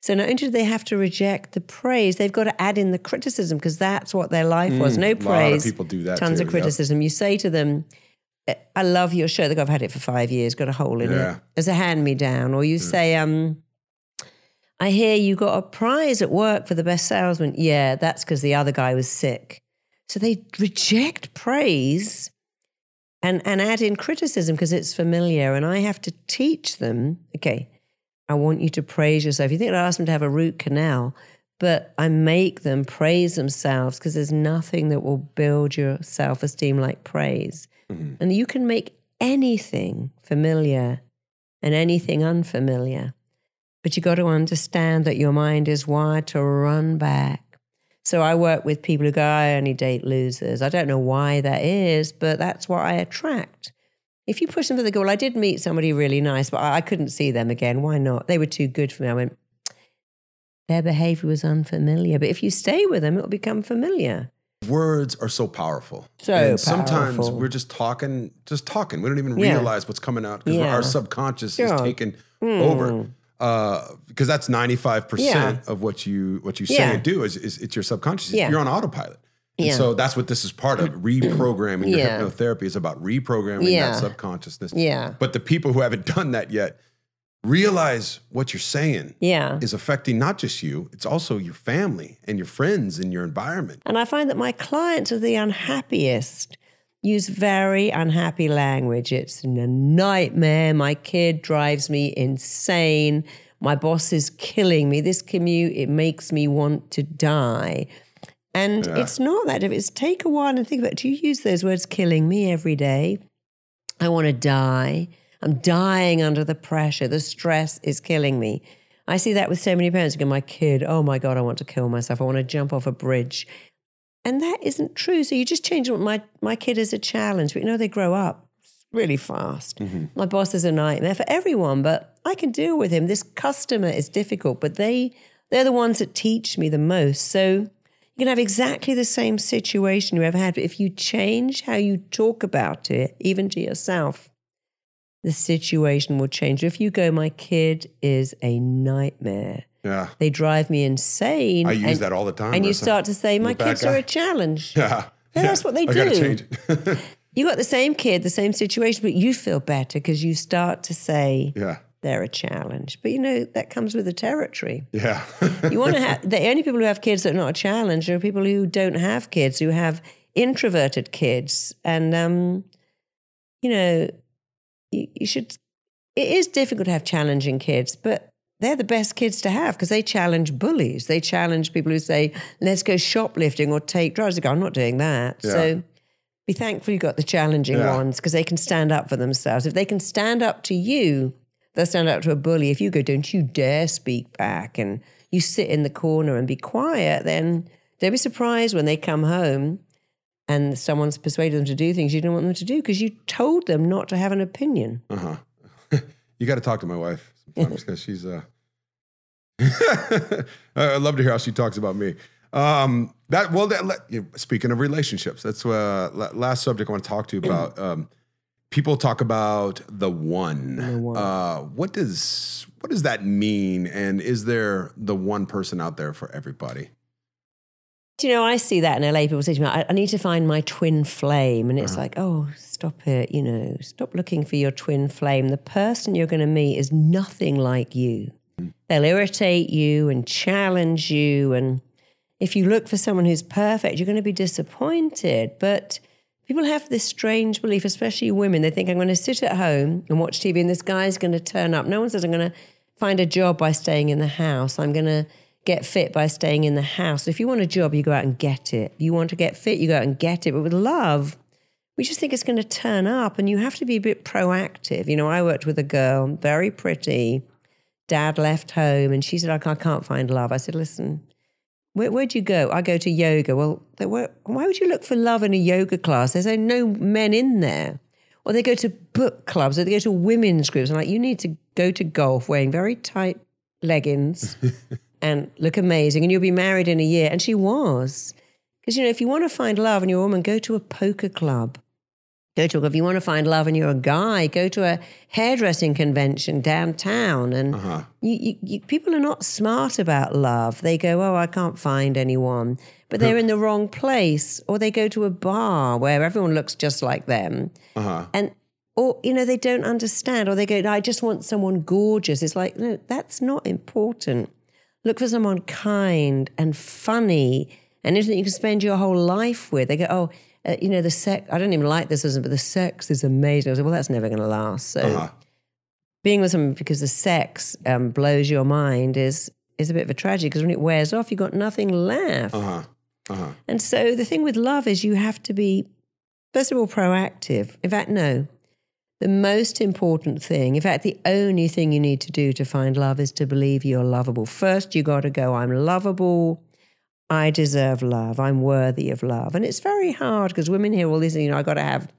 Speaker 2: So not only do they have to reject the praise, they've got to add in the criticism because that's what their life was. No
Speaker 1: Mm, a lot of
Speaker 2: praise.
Speaker 1: people do that
Speaker 2: Tons
Speaker 1: too,
Speaker 2: of
Speaker 1: yep.
Speaker 2: criticism. You say to them, I love your shirt. They go, I've had it for five years, got a hole in
Speaker 1: Yeah.
Speaker 2: it. As a hand me down. Or you say, um, I hear you got a prize at work for the best salesman. Yeah, that's because the other guy was sick. So they reject praise and, and add in criticism because it's familiar. And I have to teach them, okay, I want you to praise yourself. You think I ask them to have a root canal, but I make them praise themselves because there's nothing that will build your self esteem like praise. Mm-hmm. And you can make anything familiar and anything unfamiliar. But you got to understand that your mind is wired to run back. So I work with people who go, I only date losers. I don't know why that is, but that's what I attract. If you push them for the goal, I did meet somebody really nice, but I I couldn't see them again. Why not? They were too good for me. I went, their behavior was unfamiliar. But if you stay with them, it'll become familiar.
Speaker 1: Words are so powerful.
Speaker 2: So
Speaker 1: and sometimes
Speaker 2: powerful.
Speaker 1: we're just talking, just talking. We don't even
Speaker 2: Yeah.
Speaker 1: realize what's coming out because
Speaker 2: Yeah.
Speaker 1: our subconscious
Speaker 2: Yeah.
Speaker 1: is taking
Speaker 2: Hmm.
Speaker 1: over. Uh, because that's ninety five percent of what you what you say
Speaker 2: Yeah.
Speaker 1: and do is, is it's your subconscious.
Speaker 2: Yeah.
Speaker 1: You're on autopilot. And
Speaker 2: Yeah.
Speaker 1: so that's what this is part of. Reprogramming your
Speaker 2: Yeah.
Speaker 1: hypnotherapy is about reprogramming
Speaker 2: Yeah.
Speaker 1: that subconsciousness.
Speaker 2: Yeah.
Speaker 1: But the people who haven't done that yet realize what you're saying
Speaker 2: Yeah.
Speaker 1: is affecting not just you, it's also your family and your friends and your environment.
Speaker 2: And I find that my clients are the unhappiest. Use very unhappy language. It's a nightmare. My kid drives me insane. My boss is killing me. This commute, it makes me want to die. And it's not that. If it's take a while and think about it, do you use those words killing me every day? I want to die. I'm dying under the pressure. The stress is killing me. I see that with so many parents. Go, my kid, oh my God, I want to kill myself. I want to jump off a bridge. And that isn't true. So you just change what my, my kid is a challenge. But you know, they grow up really fast. Mm-hmm. My boss is a nightmare for everyone, but I can deal with him. This customer is difficult, but they they're the ones that teach me the most. So you can have exactly the same situation you ever had, but if you change how you talk about it, even to yourself, the situation will change. If you go, my kid is a nightmare.
Speaker 1: Yeah.
Speaker 2: They drive me insane.
Speaker 1: I use
Speaker 2: and,
Speaker 1: that all the time.
Speaker 2: And you start to say, my kids
Speaker 1: guy."
Speaker 2: are a challenge.
Speaker 1: Yeah.
Speaker 2: No, that's what they
Speaker 1: I
Speaker 2: do. You got the same kid, the same situation, but you feel better because you start to say
Speaker 1: yeah.
Speaker 2: They're a challenge. But you know, that comes with the territory.
Speaker 1: Yeah.
Speaker 2: You want to have the only people who have kids that are not a challenge are people who don't have kids, who have introverted kids. And um, you know, you, you should it is difficult to have challenging kids, but they're the best kids to have because they challenge bullies. They challenge people who say, let's go shoplifting or take drugs. They go, I'm not doing that.
Speaker 1: Yeah.
Speaker 2: So be thankful you got the challenging
Speaker 1: Yeah.
Speaker 2: ones because they can stand up for themselves. If they can stand up to you, they'll stand up to a bully. If you go, don't you dare speak back, and you sit in the corner and be quiet, then don't be surprised when they come home and someone's persuaded them to do things you don't want them to do because you told them not to have an opinion.
Speaker 1: Uh-huh. you got to talk to my wife sometimes because she's uh I love to hear how she talks about me. Um, that well, that, let- you know, speaking of relationships, that's uh, last subject I want to talk to you about. Um, people talk about the one.
Speaker 2: one.
Speaker 1: Uh, what does what does that mean? And is there the one person out there for everybody?
Speaker 2: Do you know, I see that in LA. People say to me, I, I need to find my twin flame. And it's like, oh, stop it. You know, stop looking for your twin flame. The person you're going to meet is nothing like you. They'll irritate you and challenge you. And if you look for someone who's perfect, you're going to be disappointed. But people have this strange belief, especially women. They think, I'm going to sit at home and watch TV and this guy's going to turn up. No one says, I'm going to find a job by staying in the house. I'm going to get fit by staying in the house. If you want a job, you go out and get it. If you want to get fit, you go out and get it. But with love, we just think it's going to turn up and you have to be a bit proactive. You know, I worked with a girl, very pretty. Dad left home and she said, I can't find love. I said, listen, where, where'd you go? I go to yoga. Well, were, why would you look for love in a yoga class? There's no men in there. Or they go to book clubs or they go to women's groups. I'm like, you need to go to golf wearing very tight leggings and look amazing and you'll be married in a year. And she was. Because, you know, if you want to find love and you're a woman, go to a poker club. Go to, if you want to find love and you're a guy, go to a hairdressing convention downtown. And uh-huh. you, you, you, people are not smart about love. They go, oh, I can't find anyone. But they're in the wrong place. Or they go to a bar where everyone looks just like them. Uh-huh. And, or, you know, they don't understand. Or they go, I just want someone gorgeous. It's like, no, that's not important. Look for someone kind and funny and anything you can spend your whole life with. They go, oh, uh, you know, the sex, I don't even like this, isn't but the sex is amazing. I was like, well, that's never going to last. So uh-huh. being with someone because the sex um, blows your mind is is a bit of a tragedy because when it wears off, you've got nothing left. Uh-huh. Uh-huh. And so the thing with love is you have to be, first of all, proactive. In fact, no. The most important thing, in fact, the only thing you need to do to find love is to believe you're lovable. First, you got to go, I'm lovable. I deserve love. I'm worthy of love. And it's very hard because women hear all this, you know, I've got to have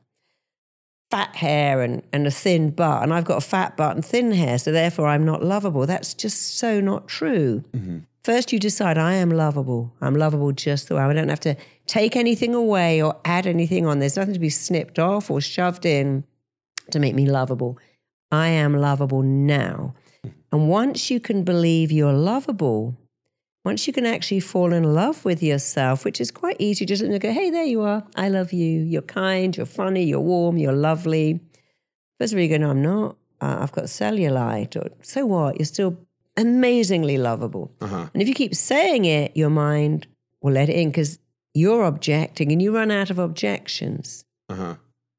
Speaker 2: fat hair and, and a thin butt, and I've got a fat butt and thin hair, so therefore I'm not lovable. That's just so not true. Mm-hmm. First, you decide I am lovable. I'm lovable just the way I don't have to take anything away or add anything on. There's nothing to be snipped off or shoved in to make me lovable. I am lovable now. And once you can believe you're lovable, once you can actually fall in love with yourself, which is quite easy, just to go, hey, there you are. I love you. You're kind, you're funny, you're warm, you're lovely. First of all, you go, no, I'm not. Uh, I've got cellulite. Or so what? You're still amazingly lovable. Uh-huh. And if you keep saying it, your mind will let it in because you're objecting and you run out of objections. Uh-huh.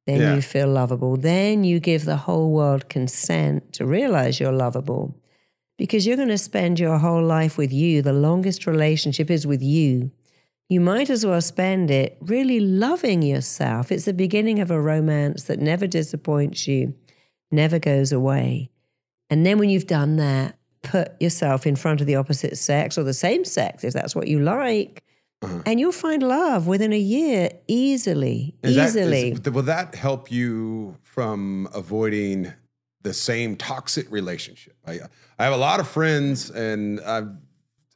Speaker 2: Then yeah. you feel lovable. Then you give the whole world consent to realize you're lovable because you're going to spend your whole life with you. The longest relationship is with you. You might as well spend it really loving yourself. It's the beginning of a romance that never disappoints you, never goes away. And then when you've done that, put yourself in front of the opposite sex or the same sex, if that's what you like. Uh-huh. And you'll find love within a year easily. Is easily.
Speaker 1: That, is, will that help you from avoiding the same toxic relationship. I I have a lot of friends, and I've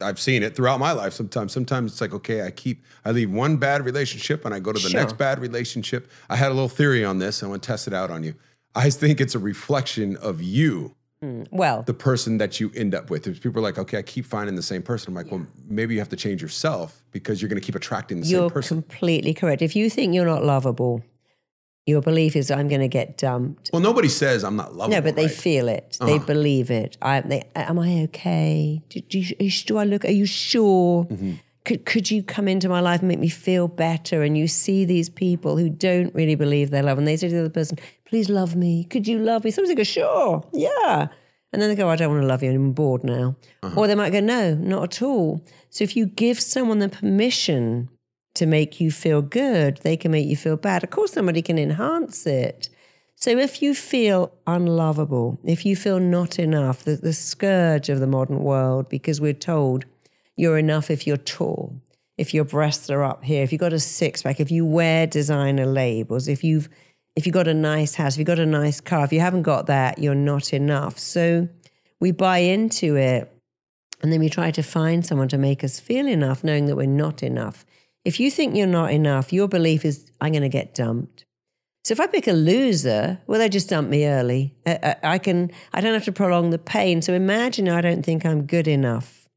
Speaker 1: I've seen it throughout my life. Sometimes, sometimes it's like, okay, I keep, I leave one bad relationship and I go to the sure. next bad relationship. I had a little theory on this. I want to test it out on you. I think it's a reflection of you.
Speaker 2: Mm, well,
Speaker 1: the person that you end up with. If people are like, okay, I keep finding the same person. I'm like, yeah. well, maybe you have to change yourself because you're going to keep attracting the
Speaker 2: you're
Speaker 1: same person.
Speaker 2: You're completely correct. If you think you're not lovable, your belief is I'm going to get dumped.
Speaker 1: Well, nobody says I'm not lovable.
Speaker 2: No, but they
Speaker 1: right?
Speaker 2: feel it. Uh-huh. They believe it. I, they, am I okay? Do, do, you, do, I look? Are you sure? Mm-hmm. Could could you come into my life and make me feel better? And you see these people who don't really believe they love, and they say to the other person, "Please love me. Could you love me?" Sometimes they go, "Sure, yeah." And then they go, I don't want to love you. I'm bored now. Uh-huh. Or they might go, no, not at all. So if you give someone the permission to make you feel good, they can make you feel bad. Of course, somebody can enhance it. So if you feel unlovable, if you feel not enough, the, the scourge of the modern world, because we're told you're enough if you're tall, if your breasts are up here, if you've got a six pack, if you wear designer labels, if you've if you've got a nice house, if you've got a nice car, if you haven't got that, you're not enough. So we buy into it and then we try to find someone to make us feel enough, knowing that we're not enough. If you think you're not enough, your belief is, I'm going to get dumped. So if I pick a loser, well, they just dump me early. I, I, can, I don't have to prolong the pain. So imagine I don't think I'm good enough.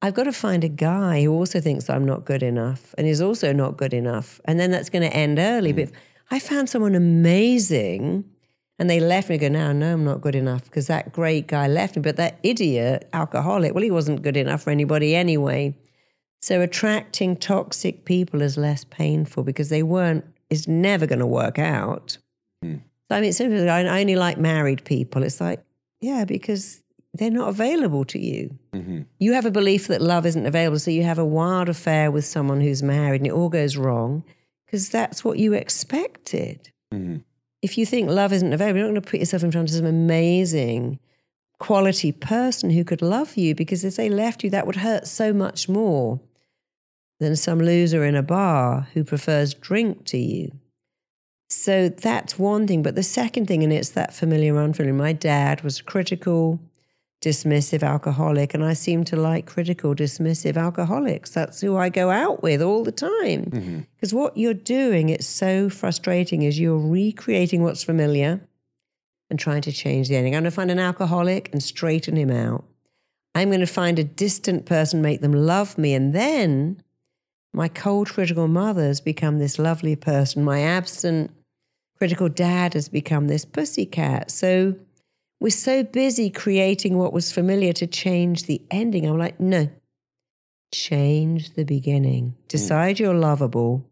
Speaker 2: I've got to find a guy who also thinks I'm not good enough and is also not good enough. And then that's going to end early. Mm. But if I found someone amazing and they left me, go, now, no, I'm not good enough because that great guy left me. But that idiot, alcoholic, well, he wasn't good enough for anybody anyway. So attracting toxic people is less painful because they weren't, it's never going to work out. Mm. So I mean, simply, I only like married people. It's like, yeah, because they're not available to you. Mm-hmm. You have a belief that love isn't available. So you have a wild affair with someone who's married and it all goes wrong because that's what you expected. If you think love isn't available, you're not going to put yourself in front of some amazing quality person who could love you because if they left you, that would hurt so much more than some loser in a bar who prefers drink to you. So that's one thing. But the second thing, and it's that familiar, unfamiliar. My dad was a critical, dismissive alcoholic, and I seem to like critical, dismissive alcoholics. That's who I go out with all the time. Mm-hmm. Because what you're doing, it's so frustrating, is you're recreating what's familiar and trying to change the ending. I'm going to find an alcoholic and straighten him out. I'm going to find a distant person, make them love me, and then my cold, critical mother has become this lovely person. My absent, critical dad has become this pussycat. So we're so busy creating what was familiar to change the ending. I'm like, no, change the beginning. Mm. Decide you're lovable.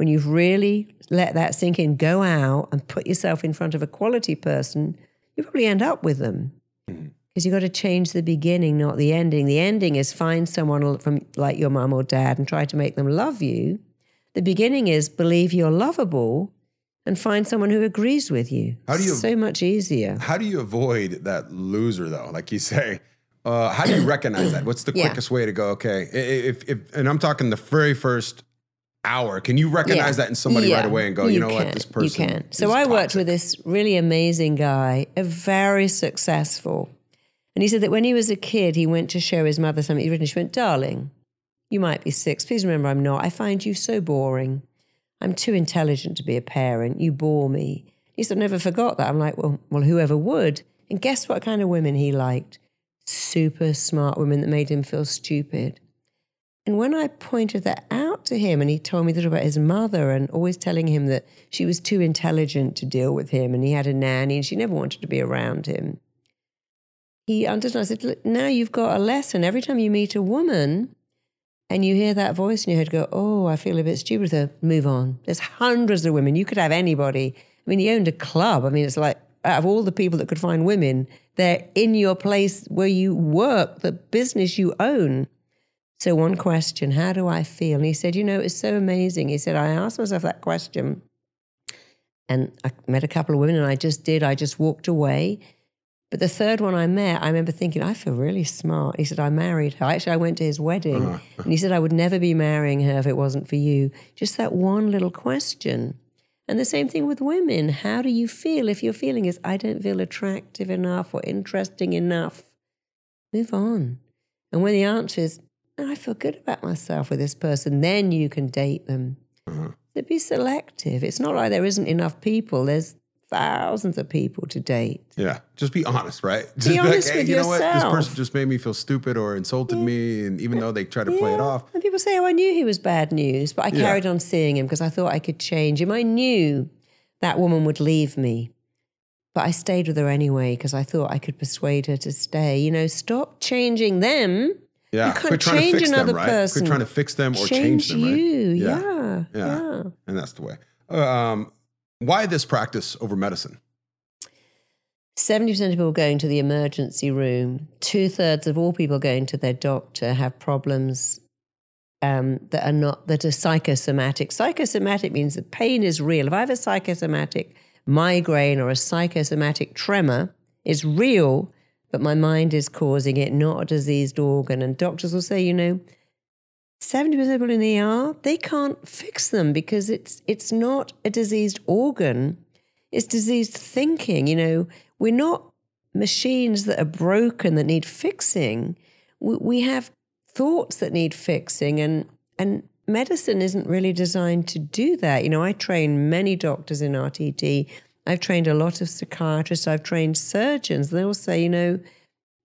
Speaker 2: When you've really let that sink in, go out and put yourself in front of a quality person, you probably end up with them because you've got to change the beginning, not the ending. The ending is find someone from like your mum or dad and try to make them love you. The beginning is believe you're lovable and find someone who agrees with you.
Speaker 1: How do you-
Speaker 2: so much easier?
Speaker 1: How do you avoid that loser though? Like you say, uh, how do you recognize that? What's the
Speaker 2: Yeah.
Speaker 1: quickest way to go? Okay, if, if and I'm talking the very first hour. Can you recognize that in somebody
Speaker 2: Yeah,
Speaker 1: right away and go, you, know
Speaker 2: can,
Speaker 1: what, this person?
Speaker 2: You can. So I worked with this really amazing guy, a very successful. And he said that when he was a kid, he went to show his mother something he'd written. She went, Darling, you might be six. Please remember, I'm not. I find you so boring. I'm too intelligent to be a parent. You bore me. He said, I never forgot that. I'm like, well, well, whoever would. And guess what kind of women he liked? Super smart women that made him feel stupid. And when I pointed that out to him, and he told me that about his mother, and always telling him that she was too intelligent to deal with him, and he had a nanny, and she never wanted to be around him. He understood. I said, Look, now you've got a lesson. Every time you meet a woman and you hear that voice in your head go, Oh, I feel a bit stupid with her, move on. There's hundreds of women. You could have anybody. I mean, he owned a club. I mean, it's like out of all the people that could find women, they're in your place where you work, the business you own. So, one question, how do I feel? And he said, You know, it's so amazing. He said, I asked myself that question and I met a couple of women and I just did. I just walked away. But the third one I met, I remember thinking, I feel really smart. He said, I married her. Actually, I went to his wedding uh-huh. and he said, I would never be marrying her if it wasn't for you. Just that one little question. And the same thing with women. How do you feel if your feeling is, I don't feel attractive enough or interesting enough? Move on. And when the answer is, "No, I feel good about myself with this person, then you can date them. Uh-huh. So be selective. It's not like there isn't enough people. There's thousands of people to date.
Speaker 1: Yeah, just be honest, right? Just be
Speaker 2: honest with
Speaker 1: you know what? This person just made me feel stupid or insulted me, and even though they try to play it off,
Speaker 2: And people say, oh, I knew he was bad news, but I
Speaker 1: Yeah.
Speaker 2: carried on seeing him because I thought I could change him. I knew that woman would leave me, but I stayed with her anyway because I thought I could persuade her to stay. You know, stop changing them.
Speaker 1: Yeah,
Speaker 2: You
Speaker 1: quit trying to
Speaker 2: change
Speaker 1: fix
Speaker 2: another
Speaker 1: them, right?
Speaker 2: person.
Speaker 1: Quit trying to fix them or change,
Speaker 2: change
Speaker 1: them, right?
Speaker 2: you.
Speaker 1: Yeah.
Speaker 2: Yeah.
Speaker 1: Yeah.
Speaker 2: yeah.
Speaker 1: And that's the way. Um, why this practice over medicine?
Speaker 2: 70% of people going to the emergency room, two thirds of all people going to their doctor have problems um, that are not, that are psychosomatic. Psychosomatic means the pain is real. If I have a psychosomatic migraine or a psychosomatic tremor, it's real, but my mind is causing it, not a diseased organ. And doctors will say, you know, 70% of people in the ER, they can't fix them because it's it's not a diseased organ. It's diseased thinking. You know, we're not machines that are broken that need fixing. We, we have thoughts that need fixing, and and medicine isn't really designed to do that. You know, I train many doctors in RTT. I've trained a lot of psychiatrists. I've trained surgeons. They all say, you know,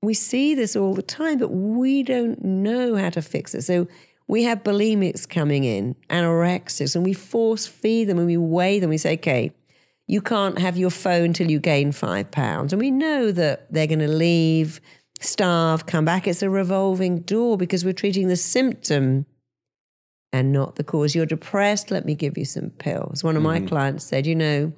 Speaker 2: we see this all the time, but we don't know how to fix it. So we have bulimics coming in, anorexics, and we force feed them and we weigh them. We say, okay, you can't have your phone till you gain five pounds. And we know that they're going to leave, starve, come back. It's a revolving door because we're treating the symptom and not the cause. You're depressed, let me give you some pills. One of my mm-hmm. clients said, you know,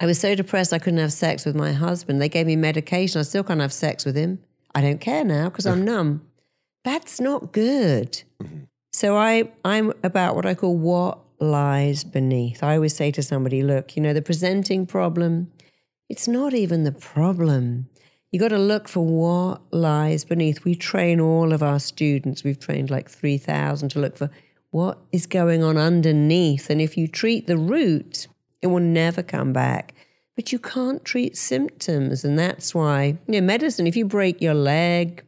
Speaker 2: I was so depressed I couldn't have sex with my husband. They gave me medication. I still can't have sex with him. I don't care now because I'm numb. That's not good. Mm-hmm. So I I'm about what I call what lies beneath. I always say to somebody, look, you know, the presenting problem, it's not even the problem. You got to look for what lies beneath. We train all of our students, we've trained like 3,000 to look for what is going on underneath. And if you treat the root, it will never come back. But you can't treat symptoms. And that's why, you know, medicine, if you break your leg,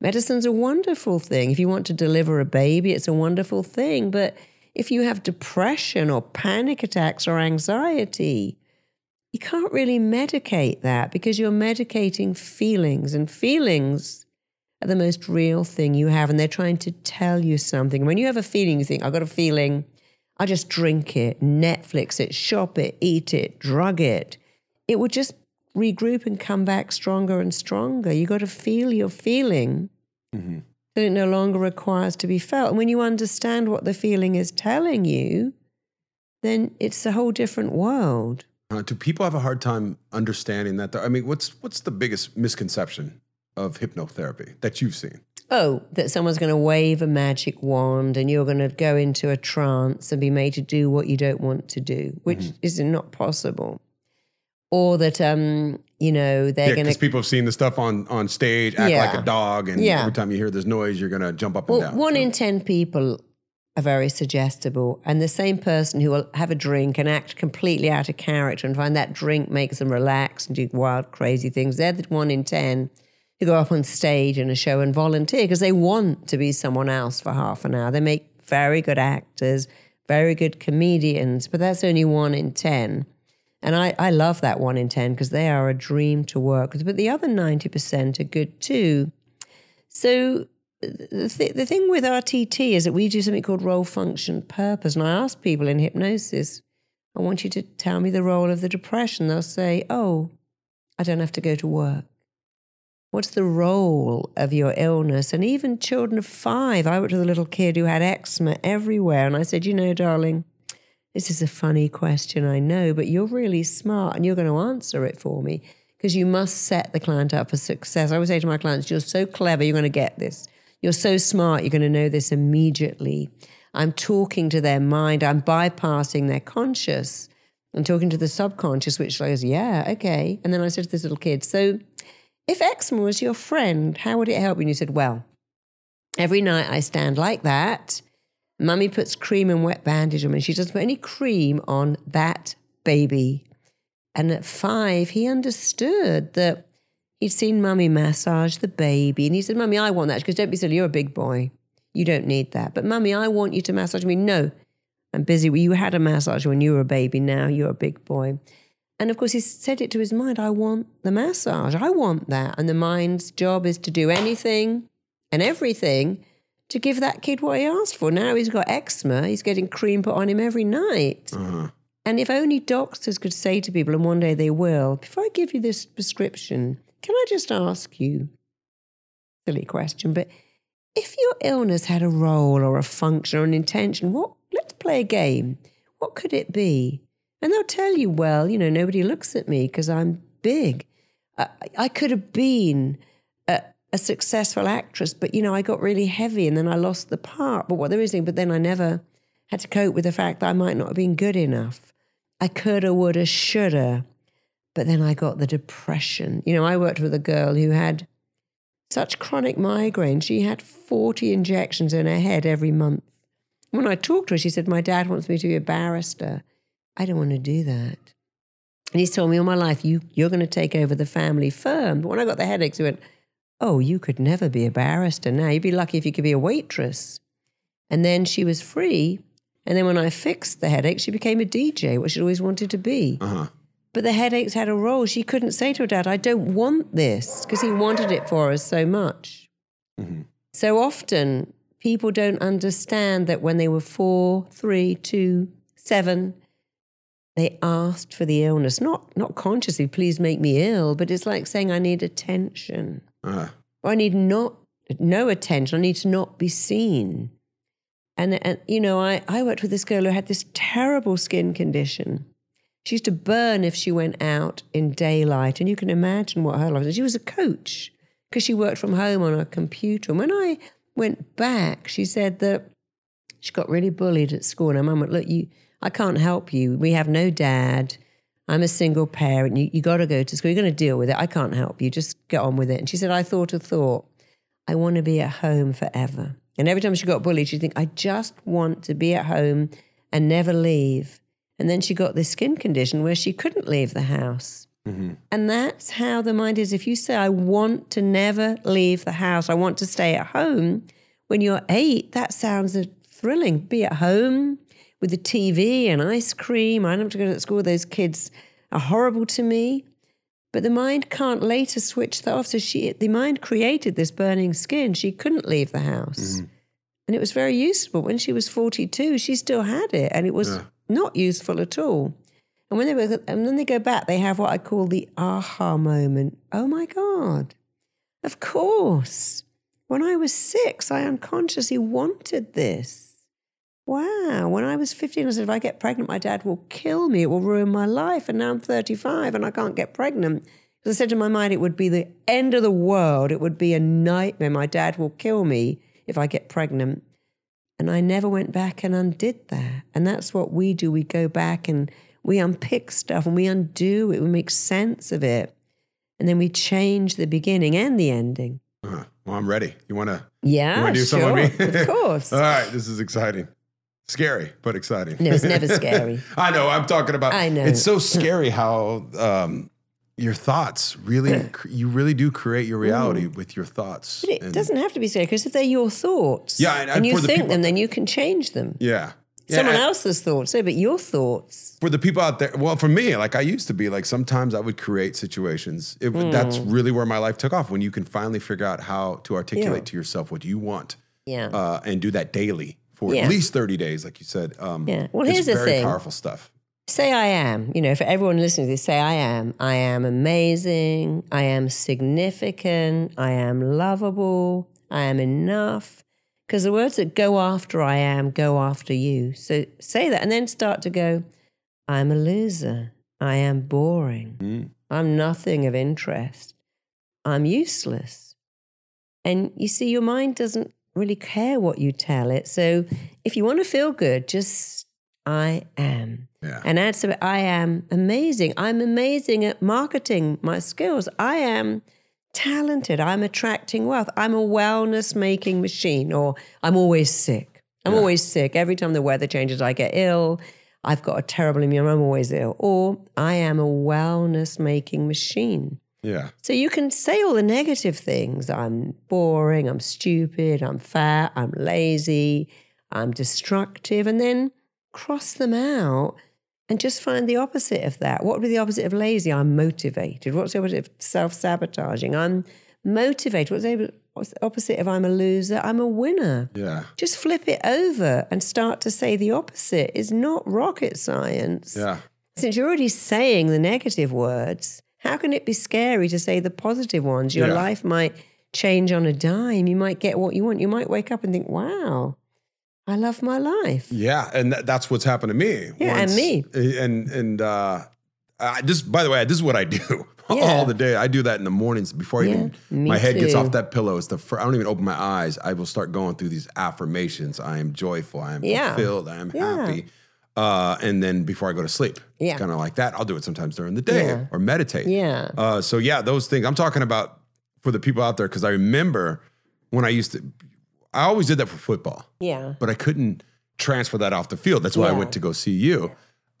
Speaker 2: medicine's a wonderful thing. If you want to deliver a baby, it's a wonderful thing. But if you have depression or panic attacks or anxiety, you can't really medicate that because you're medicating feelings, and feelings are the most real thing you have, and they're trying to tell you something. When you have a feeling, you think, I've got a feeling, I just drink it, Netflix it, shop it, eat it, drug it. It would just regroup and come back stronger and stronger. You got to feel your feeling. Mm-hmm. That it no longer requires to be felt. And when you understand what the feeling is telling you, then it's a whole different world.
Speaker 1: Uh, do people have a hard time understanding that? Though? I mean, what's what's the biggest misconception of hypnotherapy that you've seen?
Speaker 2: Oh, that someone's going to wave a magic wand and you're going to go into a trance and be made to do what you don't want to do, which mm-hmm. is not possible. Or that um, you know they're
Speaker 1: yeah,
Speaker 2: going
Speaker 1: to. Because people have seen the stuff on on stage, act yeah. like a dog, and yeah. every time you hear this noise, you're going to jump up
Speaker 2: well,
Speaker 1: and down.
Speaker 2: One so. in ten people are very suggestible. And the same person who will have a drink and act completely out of character and find that drink makes them relax and do wild, crazy things, they're the one in 10 who go up on stage in a show and volunteer because they want to be someone else for half an hour. They make very good actors, very good comedians, but that's only one in 10. And I, I love that one in 10 because they are a dream to work with. But the other 90% are good too. So the, th- the thing with RTT is that we do something called role function purpose. And I ask people in hypnosis, I want you to tell me the role of the depression. They'll say, Oh, I don't have to go to work. What's the role of your illness? And even children of five, I worked with a little kid who had eczema everywhere. And I said, You know, darling, this is a funny question, I know, but you're really smart and you're going to answer it for me because you must set the client up for success. I always say to my clients, You're so clever, you're going to get this. You're so smart, you're going to know this immediately. I'm talking to their mind, I'm bypassing their conscious. I'm talking to the subconscious, which goes, yeah, okay. And then I said to this little kid, so if eczema was your friend, how would it help? And you said, well, every night I stand like that. Mummy puts cream and wet bandage on me. She doesn't put any cream on that baby. And at five, he understood that he'd seen mummy massage the baby. And he said, Mummy, I want that. Because don't be silly, you're a big boy. You don't need that. But mummy, I want you to massage me. No, I'm busy. You had a massage when you were a baby. Now you're a big boy. And of course, he said it to his mind I want the massage. I want that. And the mind's job is to do anything and everything to give that kid what he asked for. Now he's got eczema. He's getting cream put on him every night. Uh-huh. And if only doctors could say to people, and one day they will, before I give you this prescription, can I just ask you, silly question, but if your illness had a role or a function or an intention, what let's play a game. What could it be? And they'll tell you, well, you know, nobody looks at me because I'm big. I, I, could have been a, a, successful actress, but you know, I got really heavy and then I lost the part. But what there is, but then I never had to cope with the fact that I might not have been good enough. I coulda, woulda, shoulda. But then I got the depression. You know, I worked with a girl who had such chronic migraine. She had 40 injections in her head every month. When I talked to her, she said, My dad wants me to be a barrister. I don't want to do that. And he's told me all my life, you, you're going to take over the family firm. But when I got the headaches, he went, Oh, you could never be a barrister now. You'd be lucky if you could be a waitress. And then she was free. And then when I fixed the headache, she became a DJ, what she'd always wanted to be. Uh-huh. But the headaches had a role. She couldn't say to her dad, I don't want this, because he wanted it for us so much. Mm-hmm. So often, people don't understand that when they were four, three, two, seven, they asked for the illness, not not consciously, please make me ill, but it's like saying, I need attention. Uh-huh. Or I need not no attention. I need to not be seen. And, and you know, I, I worked with this girl who had this terrible skin condition. She used to burn if she went out in daylight, and you can imagine what her life was. She was a coach because she worked from home on a computer. And when I went back, she said that she got really bullied at school. And her mum went, Look, you, I can't help you. We have no dad. I'm a single parent. You, you got to go to school. You're going to deal with it. I can't help you. Just get on with it. And she said, I thought a thought. I want to be at home forever. And every time she got bullied, she'd think, I just want to be at home and never leave. And then she got this skin condition where she couldn't leave the house. Mm-hmm. And that's how the mind is. If you say, I want to never leave the house, I want to stay at home, when you're eight, that sounds thrilling. Be at home with the TV and ice cream. I don't have to go to school. Those kids are horrible to me. But the mind can't later switch that off. So she, the mind created this burning skin. She couldn't leave the house. Mm-hmm. And it was very useful. When she was 42, she still had it. And it was yeah. not useful at all. And when they were, and then they go back, they have what I call the aha moment. Oh my God. Of course. When I was six, I unconsciously wanted this. Wow. When I was 15, I said, if I get pregnant, my dad will kill me. It will ruin my life. And now I'm 35 and I can't get pregnant. Because I said to my mind, it would be the end of the world. It would be a nightmare. My dad will kill me if I get pregnant. And I never went back and undid that. And that's what we do. We go back and we unpick stuff and we undo it. We make sense of it. And then we change the beginning and the ending.
Speaker 1: Uh, well, I'm ready. You want to?
Speaker 2: Yeah,
Speaker 1: you to do
Speaker 2: sure,
Speaker 1: with
Speaker 2: me? of course.
Speaker 1: All right, this is exciting. Scary, but exciting.
Speaker 2: No, it's never scary.
Speaker 1: I know. I'm talking about.
Speaker 2: I know.
Speaker 1: It's so scary how um, your thoughts really, you really do create your reality mm. with your thoughts.
Speaker 2: But it and, doesn't have to be scary because if they're your thoughts,
Speaker 1: yeah, and,
Speaker 2: and you
Speaker 1: the
Speaker 2: think
Speaker 1: people,
Speaker 2: them, then you can change them.
Speaker 1: Yeah.
Speaker 2: Yeah, Someone else's thoughts, so but your thoughts.
Speaker 1: For the people out there, well, for me, like I used to be, like sometimes I would create situations. It, mm. That's really where my life took off when you can finally figure out how to articulate yeah. to yourself what you want.
Speaker 2: Yeah.
Speaker 1: Uh, and do that daily for yeah. at least 30 days, like you said.
Speaker 2: Um, yeah. Well, here's the
Speaker 1: very
Speaker 2: thing.
Speaker 1: powerful stuff.
Speaker 2: Say I am, you know, for everyone listening to this, say I am. I am amazing. I am significant. I am lovable. I am enough. Because the words that go after I am go after you. So say that and then start to go, I'm a loser. I am boring. Mm. I'm nothing of interest. I'm useless. And you see, your mind doesn't really care what you tell it. So if you want to feel good, just I am.
Speaker 1: Yeah.
Speaker 2: And add to it, I am amazing. I'm amazing at marketing my skills. I am talented. I'm attracting wealth. I'm a wellness making machine, or I'm always sick. I'm yeah. always sick. Every time the weather changes, I get ill. I've got a terrible immune. I'm always ill. Or I am a wellness making machine.
Speaker 1: Yeah.
Speaker 2: So you can say all the negative things. I'm boring. I'm stupid. I'm fat. I'm lazy. I'm destructive. And then cross them out and just find the opposite of that. What would be the opposite of lazy? I'm motivated. What's the opposite of self sabotaging? I'm motivated. What's the, opposite of I'm a loser? I'm a winner.
Speaker 1: Yeah.
Speaker 2: Just flip it over and start to say the opposite is not rocket science.
Speaker 1: Yeah.
Speaker 2: Since you're already saying the negative words, how can it be scary to say the positive ones? Your
Speaker 1: Yeah.
Speaker 2: life might change on a dime. You might get what you want. You might wake up and think, wow, I love my life.
Speaker 1: Yeah, and th- that's what's happened to me.
Speaker 2: Yeah, and me.
Speaker 1: And and uh, I just by the way, this is what I do
Speaker 2: Yeah.
Speaker 1: all the day. I do that in the mornings before
Speaker 2: Yeah,
Speaker 1: even my head gets off that pillow. It's the fir- I don't even open my eyes. I will start going through these affirmations. I am joyful. I am
Speaker 2: Yeah.
Speaker 1: fulfilled. I am happy. Uh, and then before I go to sleep,
Speaker 2: Yeah.
Speaker 1: kind of like that. I'll do it sometimes during the day
Speaker 2: Yeah.
Speaker 1: or meditate.
Speaker 2: Yeah.
Speaker 1: Uh, so yeah, those things I'm talking about for the people out there because I remember when I used to. I always did that for football
Speaker 2: Yeah.
Speaker 1: but I couldn't transfer that off the field. That's why I went to go see you.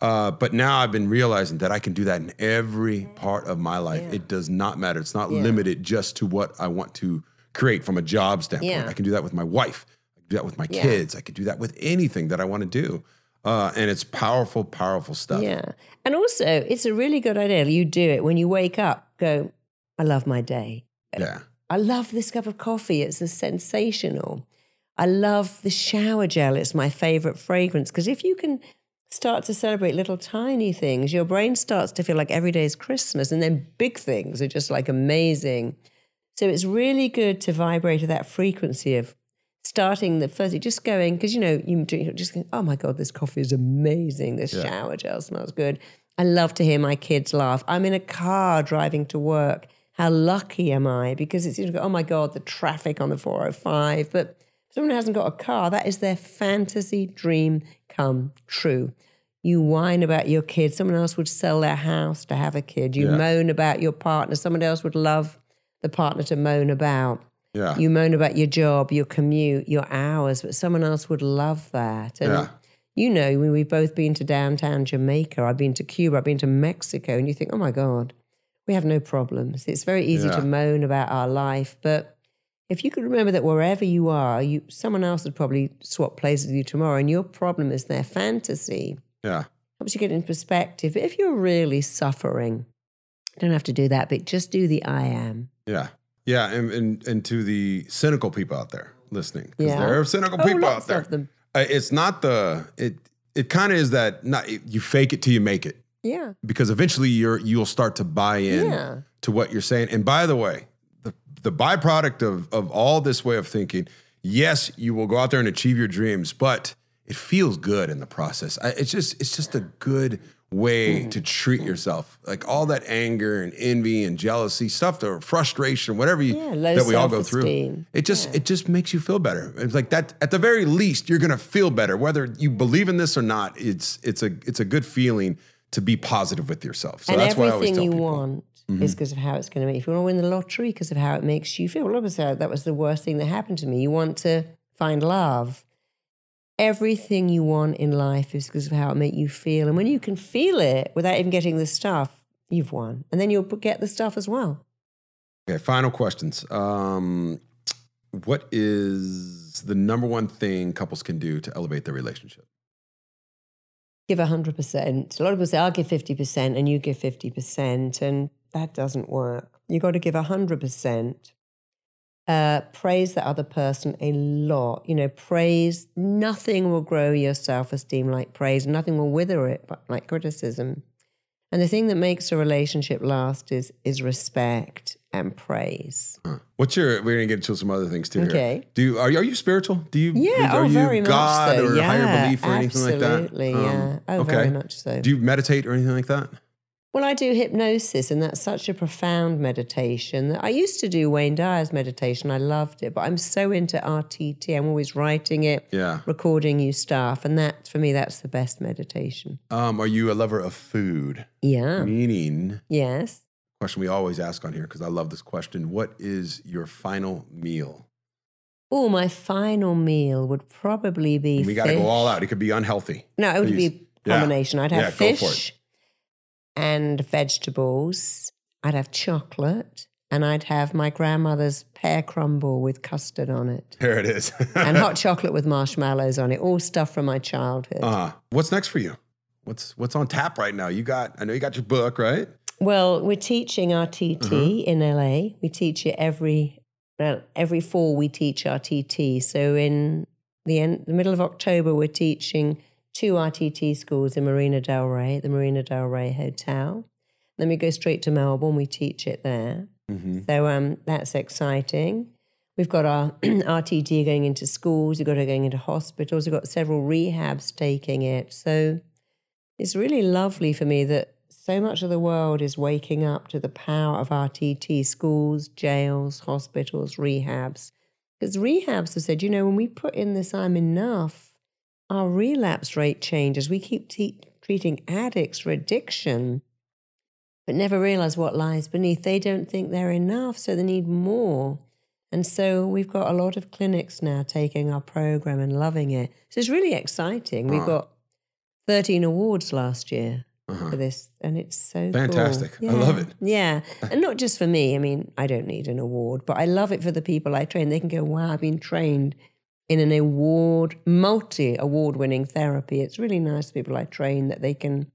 Speaker 1: Uh, but now I've been realizing that I can do that in every part of my life.
Speaker 2: Yeah.
Speaker 1: It does not matter. It's not
Speaker 2: Yeah.
Speaker 1: limited just to what I want to create from a job standpoint.
Speaker 2: Yeah.
Speaker 1: I can do that with my wife. I can do that with my
Speaker 2: Yeah.
Speaker 1: kids. I can do that with anything that I want to do. Uh, and it's powerful, powerful stuff.
Speaker 2: Yeah. And also, it's a really good idea. You do it when you wake up, go, I love my day.
Speaker 1: Yeah.
Speaker 2: I love this cup of coffee. It's a sensational. I love the shower gel. It's my favorite fragrance. Because if you can start to celebrate little tiny things, your brain starts to feel like every day is Christmas. And then big things are just like amazing. So it's really good to vibrate at that frequency of starting the first, just going, because you know, you drink, just going, oh my God, this coffee is amazing. This
Speaker 1: Yeah.
Speaker 2: shower gel smells good. I love to hear my kids laugh. I'm in a car driving to work. How lucky am I? Because it's, you oh my God, the traffic on the 405. But Someone who hasn't got a car, that is their fantasy dream come true. You whine about your kid. Someone else would sell their house to have a kid. You
Speaker 1: Yeah.
Speaker 2: moan about your partner. Someone else would love the partner to moan about.
Speaker 1: Yeah.
Speaker 2: You moan about your job, your commute, your hours, but someone else would love that. And
Speaker 1: Yeah.
Speaker 2: you know, when we've both been to downtown Jamaica, I've been to Cuba, I've been to Mexico, and you think, oh my God, we have no problems. It's very easy
Speaker 1: Yeah.
Speaker 2: to moan about our life, but if you could remember that wherever you are, you someone else would probably swap places with you tomorrow, and your problem is their fantasy.
Speaker 1: yeah.
Speaker 2: Helps you get in perspective. But if you're really suffering, don't have to do that, but just do the I am.
Speaker 1: Yeah. Yeah. And, and, and to the cynical people out there listening, because
Speaker 2: Yeah.
Speaker 1: there are cynical
Speaker 2: Oh,
Speaker 1: people out there.
Speaker 2: them.
Speaker 1: Uh, It's not the, it, it kind of is that not, you fake it till you make it
Speaker 2: Yeah.
Speaker 1: because eventually you're, you'll start to buy in
Speaker 2: Yeah.
Speaker 1: to what you're saying. And by the way, the, the byproduct of, of all this way of thinking, yes, you will go out there and achieve your dreams, but it feels good in the process. I, it's just it's just a good way
Speaker 2: Mm.
Speaker 1: to treat yourself. Like all that anger and envy and jealousy, stuff, or frustration, whatever you
Speaker 2: Yeah,
Speaker 1: that we all go through. It just it just makes you feel better. It's like that at the very least, you're gonna feel better. Whether you believe in this or not, it's it's a it's a good feeling to be positive with yourself. So
Speaker 2: and
Speaker 1: that's why I always
Speaker 2: everything
Speaker 1: tell
Speaker 2: you
Speaker 1: people.
Speaker 2: want
Speaker 1: Mm-hmm.
Speaker 2: is because of how it's going to make you feel. You want to win the lottery because of how it makes you feel. Well, obviously, that was the worst thing that happened to me. You want to find love. Everything you want in life is because of how it makes you feel. And when you can feel it without even getting the stuff, you've won. And then you'll get the stuff as well.
Speaker 1: Okay, final questions. Um, what is the number one thing couples can do to elevate their relationship?
Speaker 2: Give 100%. A lot of people say, I'll give 50% and you give 50%. And that doesn't work. You've got to give 100%. Uh, praise the other person a lot. You know, praise, nothing will grow your self esteem like praise, nothing will wither it but like criticism. And the thing that makes a relationship last is is respect and praise.
Speaker 1: Huh. What's your? We're gonna get into some other things too. here.
Speaker 2: Okay.
Speaker 1: Do you are you, are you spiritual? Do you?
Speaker 2: Yeah,
Speaker 1: Are
Speaker 2: oh,
Speaker 1: you
Speaker 2: very
Speaker 1: God
Speaker 2: much so.
Speaker 1: or
Speaker 2: yeah,
Speaker 1: higher belief or anything like that?
Speaker 2: Absolutely,
Speaker 1: Um,
Speaker 2: yeah. Oh,
Speaker 1: okay.
Speaker 2: very much so.
Speaker 1: Do you meditate or anything like that?
Speaker 2: Well, I do hypnosis, and that's such a profound meditation. I used to do Wayne Dyer's meditation. I loved it, but I'm so into RTT. I'm always writing it,
Speaker 1: Yeah.
Speaker 2: recording new stuff, and that for me, that's the best meditation.
Speaker 1: Um, are you a lover of food?
Speaker 2: Yeah.
Speaker 1: Meaning,
Speaker 2: Yes.
Speaker 1: question we always ask on here because I love this question. What is your final meal?
Speaker 2: Oh, my final meal would probably be.
Speaker 1: we got to go all out. It could be unhealthy.
Speaker 2: No, it would
Speaker 1: Please.
Speaker 2: be a
Speaker 1: Yeah.
Speaker 2: combination. I'd have
Speaker 1: Yeah, go for it.
Speaker 2: fish and vegetables. I'd have chocolate, and I'd have my grandmother's pear crumble with custard on it.
Speaker 1: There it is.
Speaker 2: and hot chocolate with marshmallows on it, all stuff from my childhood.
Speaker 1: Uh, what's next for you? What's what's on tap right now? You got I know you got your book, right?
Speaker 2: well, we're teaching RTT
Speaker 1: Uh-huh.
Speaker 2: in LA. We teach it every well, every fall. We teach RTT. So in the end, the middle of October, we're teaching two RTT schools in Marina Del Rey, the Marina Del Rey Hotel. Then we go straight to Melbourne. We teach it there.
Speaker 1: Mm-hmm.
Speaker 2: So um, that's exciting. We've got our RTT going into schools, we've got it going into hospitals, we've got several rehabs taking it. So it's really lovely for me that so much of the world is waking up to the power of RTT schools, jails, hospitals, rehabs. Because rehabs have said, you know, when we put in this I'm enough, our relapse rate changes. We keep te- treating addicts for addiction but never realize what lies beneath. They don't think they're enough, so they need more. And so we've got a lot of clinics now taking our program and loving it. So it's really exciting. We've got 13 awards last year
Speaker 1: Uh-huh.
Speaker 2: for this, and it's so
Speaker 1: Fantastic.
Speaker 2: cool.
Speaker 1: I love it.
Speaker 2: Yeah. And not just for me. I mean, I don't need an award, but I love it for the people I train. They can go, wow, I've been trained in an award, multi award winning therapy. It's really nice people I train that they can.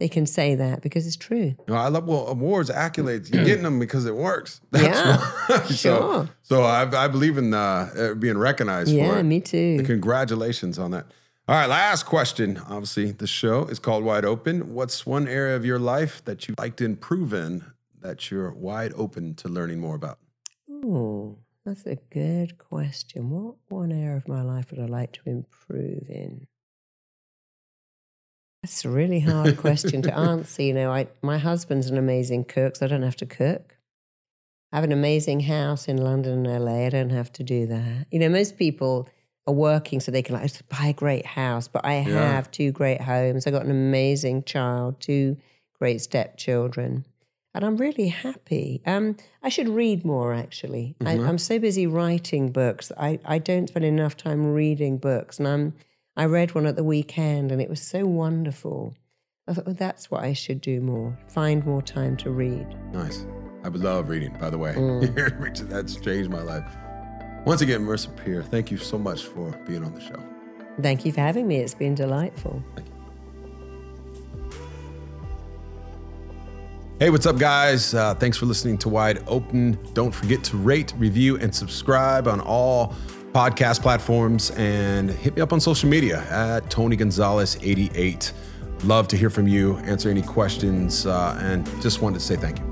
Speaker 2: They can say that because it's true.
Speaker 1: No, I love well awards, accolades. You're getting them because it works.
Speaker 2: Yeah,
Speaker 1: why. so,
Speaker 2: sure.
Speaker 1: So I, I believe in uh, uh, being recognized for
Speaker 2: Yeah, me too.
Speaker 1: Congratulations on that. All right, last question. Obviously, the show is called Wide Open. What's one area of your life that you'd like to improve in that you're wide open to learning more about?
Speaker 2: Oh, that's a good question. What one area of my life would I like to improve in? That's a really hard question to answer. You know, I my husband's an amazing cook, so I don't have to cook. I have an amazing house in London and LA. I don't have to do that. You know, most people are working so they can like buy a great house, but I
Speaker 1: Yeah.
Speaker 2: have two great homes. I got an amazing child, two great stepchildren, and I'm really happy. Um, I should read more actually. I, I'm so busy writing books. I, I don't spend enough time reading books, and I'm I read one at the weekend, and it was so wonderful. I thought, well, that's what I should do more. Find more time to read.
Speaker 1: Nice. I love reading, by the way.
Speaker 2: Mm.
Speaker 1: That's changed my life. Once again, Marisa Peer, thank you so much for being on the show.
Speaker 2: Thank you for having me. It's been delightful.
Speaker 1: Hey, what's up, guys? Uh, thanks for listening to Wide Open. Don't forget to rate, review, and subscribe on all podcast platforms and hit me up on social media at Tony Gonzalez88. Love to hear from you, answer any questions, uh, and just wanted to say thank you.